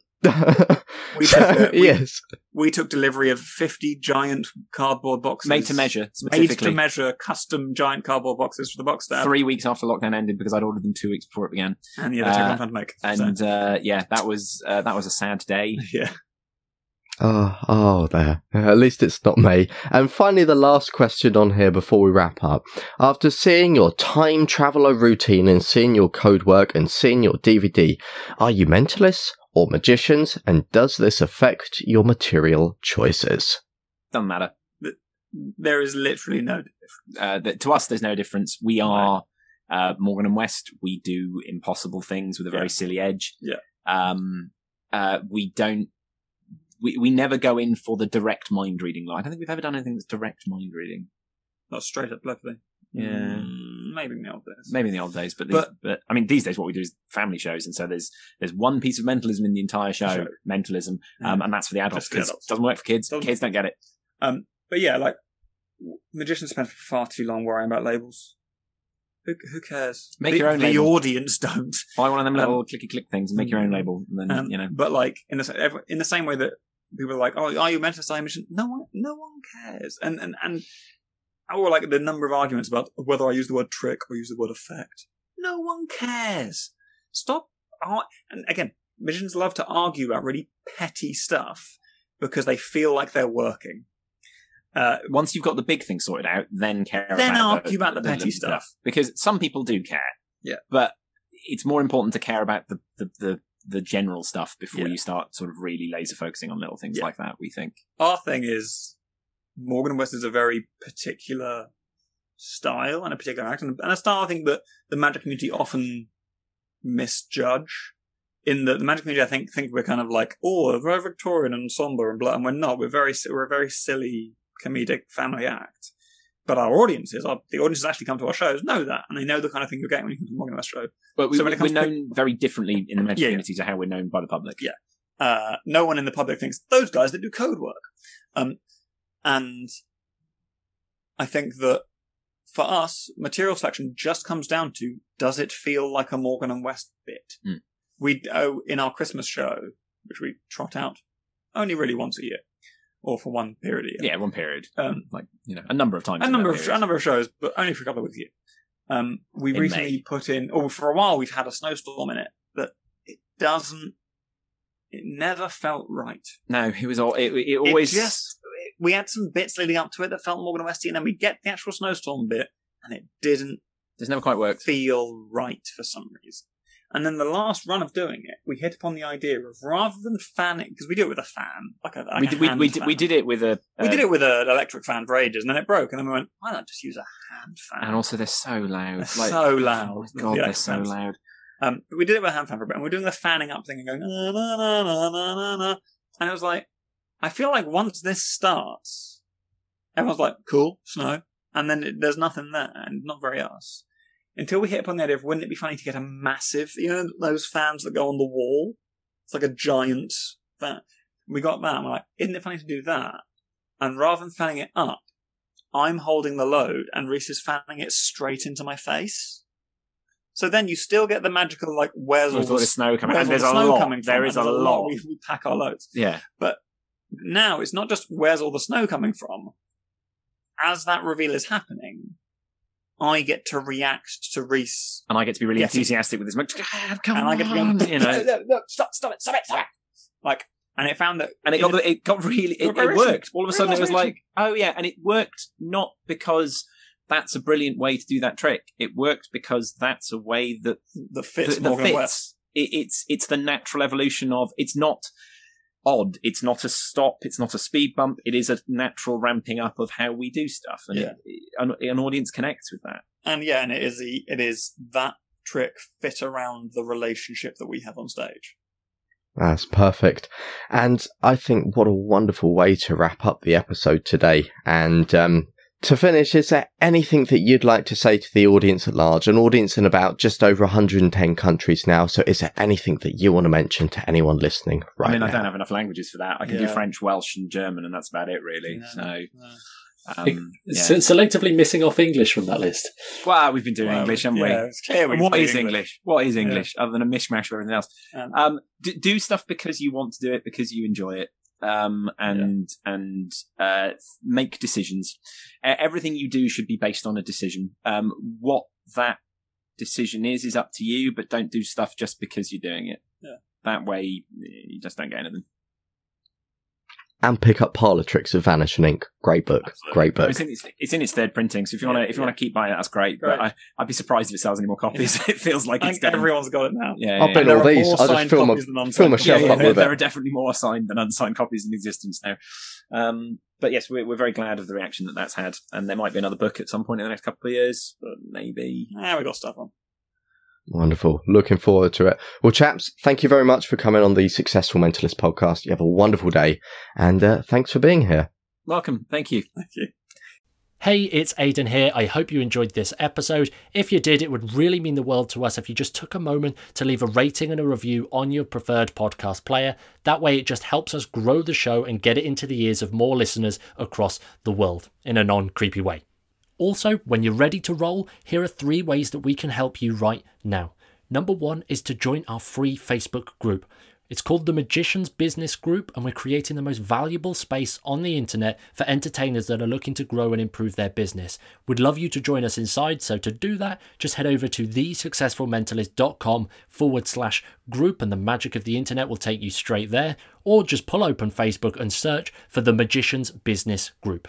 We took it- we- yes, We took delivery of 50 giant cardboard boxes. Made to measure, Made to measure custom giant cardboard boxes for the box stab. Three weeks after lockdown ended because I'd ordered them two weeks before it began, And yeah, they took a Uh, long time to make. and So, uh, yeah, that was uh, that was a sad day. yeah. Oh, oh, there. At least it's not me. And finally, the last question on here before we wrap up. After seeing your time traveler routine and seeing your code work and seeing your DVD, are you mentalists or magicians? And does this affect your material choices? Doesn't matter. There is literally no. uh, to us there's no difference. We are uh, Morgan and West. We do impossible things with a very Yeah. silly edge. Yeah. Um, uh, we don't. We we never go in for the direct mind reading line. I don't think we've ever done anything that's direct mind reading. Not straight up lovely. Yeah. Mm, maybe in the old days. Maybe in the old days, but these, But- but I mean these days what we do is family shows, and so there's there's one piece of mentalism in the entire show, Show. mentalism, um, and that's for the adults Just for the because it doesn't work for kids. Doesn't- Kids don't get it. Um, but yeah, like magicians spend far too long worrying about labels. Who, who cares? Make the, your own The label. audience don't. Buy one of them Um, little clicky click things and make your own label, and then Um, you know. But like in the in the same way that people are like, "Oh, are you meant to say mission?" No one, no one cares. And and and or like the number of arguments about whether I use the word trick or use the word effect. No one cares. Stop. ar- And again, magicians love to argue about really petty stuff because they feel like they're working. Uh, once you've got the big thing sorted out, then care Then about argue about the petty little stuff. because some people do care. Yeah. but it's more important to care about the the the, the general stuff before Yeah. you start sort of really laser focusing on little things Yeah. like that. We think our thing is Morgan and West is a very particular style and a particular act, and a style I think that the magic community often misjudge. In the, the magic community, I think think we're kind of like, oh, very Victorian and somber and blah, and we're not. We're very we're a very silly comedic family act. But our audiences, our, the audiences actually come to our shows, know that, and they know the kind of thing you're getting when you come to Morgan West show. But we, so we're to- known very differently in the magic Yeah, yeah. community to how we're known by the public. Yeah. uh, no one in the public thinks those guys that do code work. Um, and I think that for us, material selection just comes down to does it feel like a Morgan and West bit? Hmm. We oh, in our Christmas show, which we trot out only really once a year, or for one period a year. Yeah, one period, Um, like you know, a number of times. a number of period. a number of shows, but only for a couple of weeks a year. Um, we In recently May. put in, or for a while we've had a snowstorm in it, but it doesn't. It never felt right. No, it was all. It, it always It just we had some bits leading up to it that felt Morgan and Westy, and then we get the actual snowstorm bit, and it didn't It's never quite worked. feel right for some reason. And then the last run of doing it, we hit upon the idea of rather than fanning, because we do it with a fan, like a, like we did. We, hand we, did, fan. we did it with a. We uh, did it with an electric fan for ages, and then it broke, and then we went, why not just use a hand fan? and also they're so loud. They're like, so loud. Oh my The god, they're so fans. loud. Um, we did it with a hand fan for a bit, and we're doing the fanning up thing and going, na, na, na. and it was like, I feel like once this starts, everyone's like, cool, snow, and then it, there's nothing there, and not very us. Until we hit upon the idea of wouldn't it be funny to get a massive, you know, those fans that go on the wall? It's like a giant fan. We got that, and we're like, isn't it funny to do that? And rather than fanning it up, I'm holding the load, and Rhys is fanning it straight into my face. So then you still get the magical like where's all the snow coming, and there's the a lot. There is a lot. We, we pack our loads. Yeah, now it's not just where's all the snow coming from. As that reveal is happening, I get to react to Rhys, And I get to be really Yes. enthusiastic with this. Like, "Ah, Come and on, I get to go, you know. "No, no, no, stop, stop it, stop it, stop it. Like, and it found that, And it got it got really it, it worked. All of a sudden, it was like, oh yeah, and it worked not because that's a brilliant way to do that trick. It worked because that's a way that that fits that Morgan fits. It, it's it's the natural evolution of. It's not odd. It's not a stop. It's not a speed bump. It is a natural ramping up of how we do stuff, and Yeah. it, an, an audience connects with that. And yeah, and it is the, it is that trick fit around the relationship that we have on stage. That's perfect. And I think what a wonderful way to wrap up the episode today. And um, to finish, is there anything that you'd like to say to the audience at large? An audience in about just over 110 countries now. So is there anything that you want to mention to anyone listening right I mean, now? I don't have enough languages for that. I can do French, Welsh, and German, and that's about it, really. No, so, no. um, yeah. Se- selectively missing off English from that list. well, we've been doing Well, English, haven't we? Yeah, it's clear we And what speak is English? What is English other than a mishmash of everything else? Um, Um, d- do stuff because you want to do it, because you enjoy it, um, and and uh, make decisions. Everything you do should be based on a decision. Um, what that decision is is up to you, but don't do stuff just because you're doing it. Yeah. That way, you just don't get anything. And pick up Parlor Tricks of Vanishing Inc. Great book. Absolutely. Great book. It's in, its, it's in its third printing, so if you want to if you want to keep buying it, that's great. Great. But I, I'd be surprised if it sells any more copies. it feels like it's everyone's got it now. Yeah, I'll yeah, bet all There are these. I'll just signed film a- copies than unsigned film a shelf yeah, up there, with there it. are definitely more signed than unsigned copies in existence now. Um, but yes, we're, we're very glad of the reaction that that's had, and there might be another book at some point in the next couple of years, but maybe. Yeah, we got stuff on. Wonderful. Looking forward to it. Well, chaps, thank you very much for coming on the Successful Mentalist podcast. You have a wonderful day, and uh, thanks for being here. Welcome, thank you. Thank you. Hey, it's Aidan here. I hope you enjoyed this episode. If you did, it would really mean the world to us if you just took a moment to leave a rating and a review on your preferred podcast player. That way, it just helps us grow the show and get it into the ears of more listeners across the world in a non creepy way. Also, when you're ready to roll, here are three ways that we can help you right now. Number one is to join our free Facebook group. It's called the Magician's Business Group, and we're creating the most valuable space on the internet for entertainers that are looking to grow and improve their business. We'd love you to join us inside, so to do that, just head over to thesuccessfulmentalist.com forward slash group, and the magic of the internet will take you straight there, or just pull open Facebook and search for the Magician's Business Group.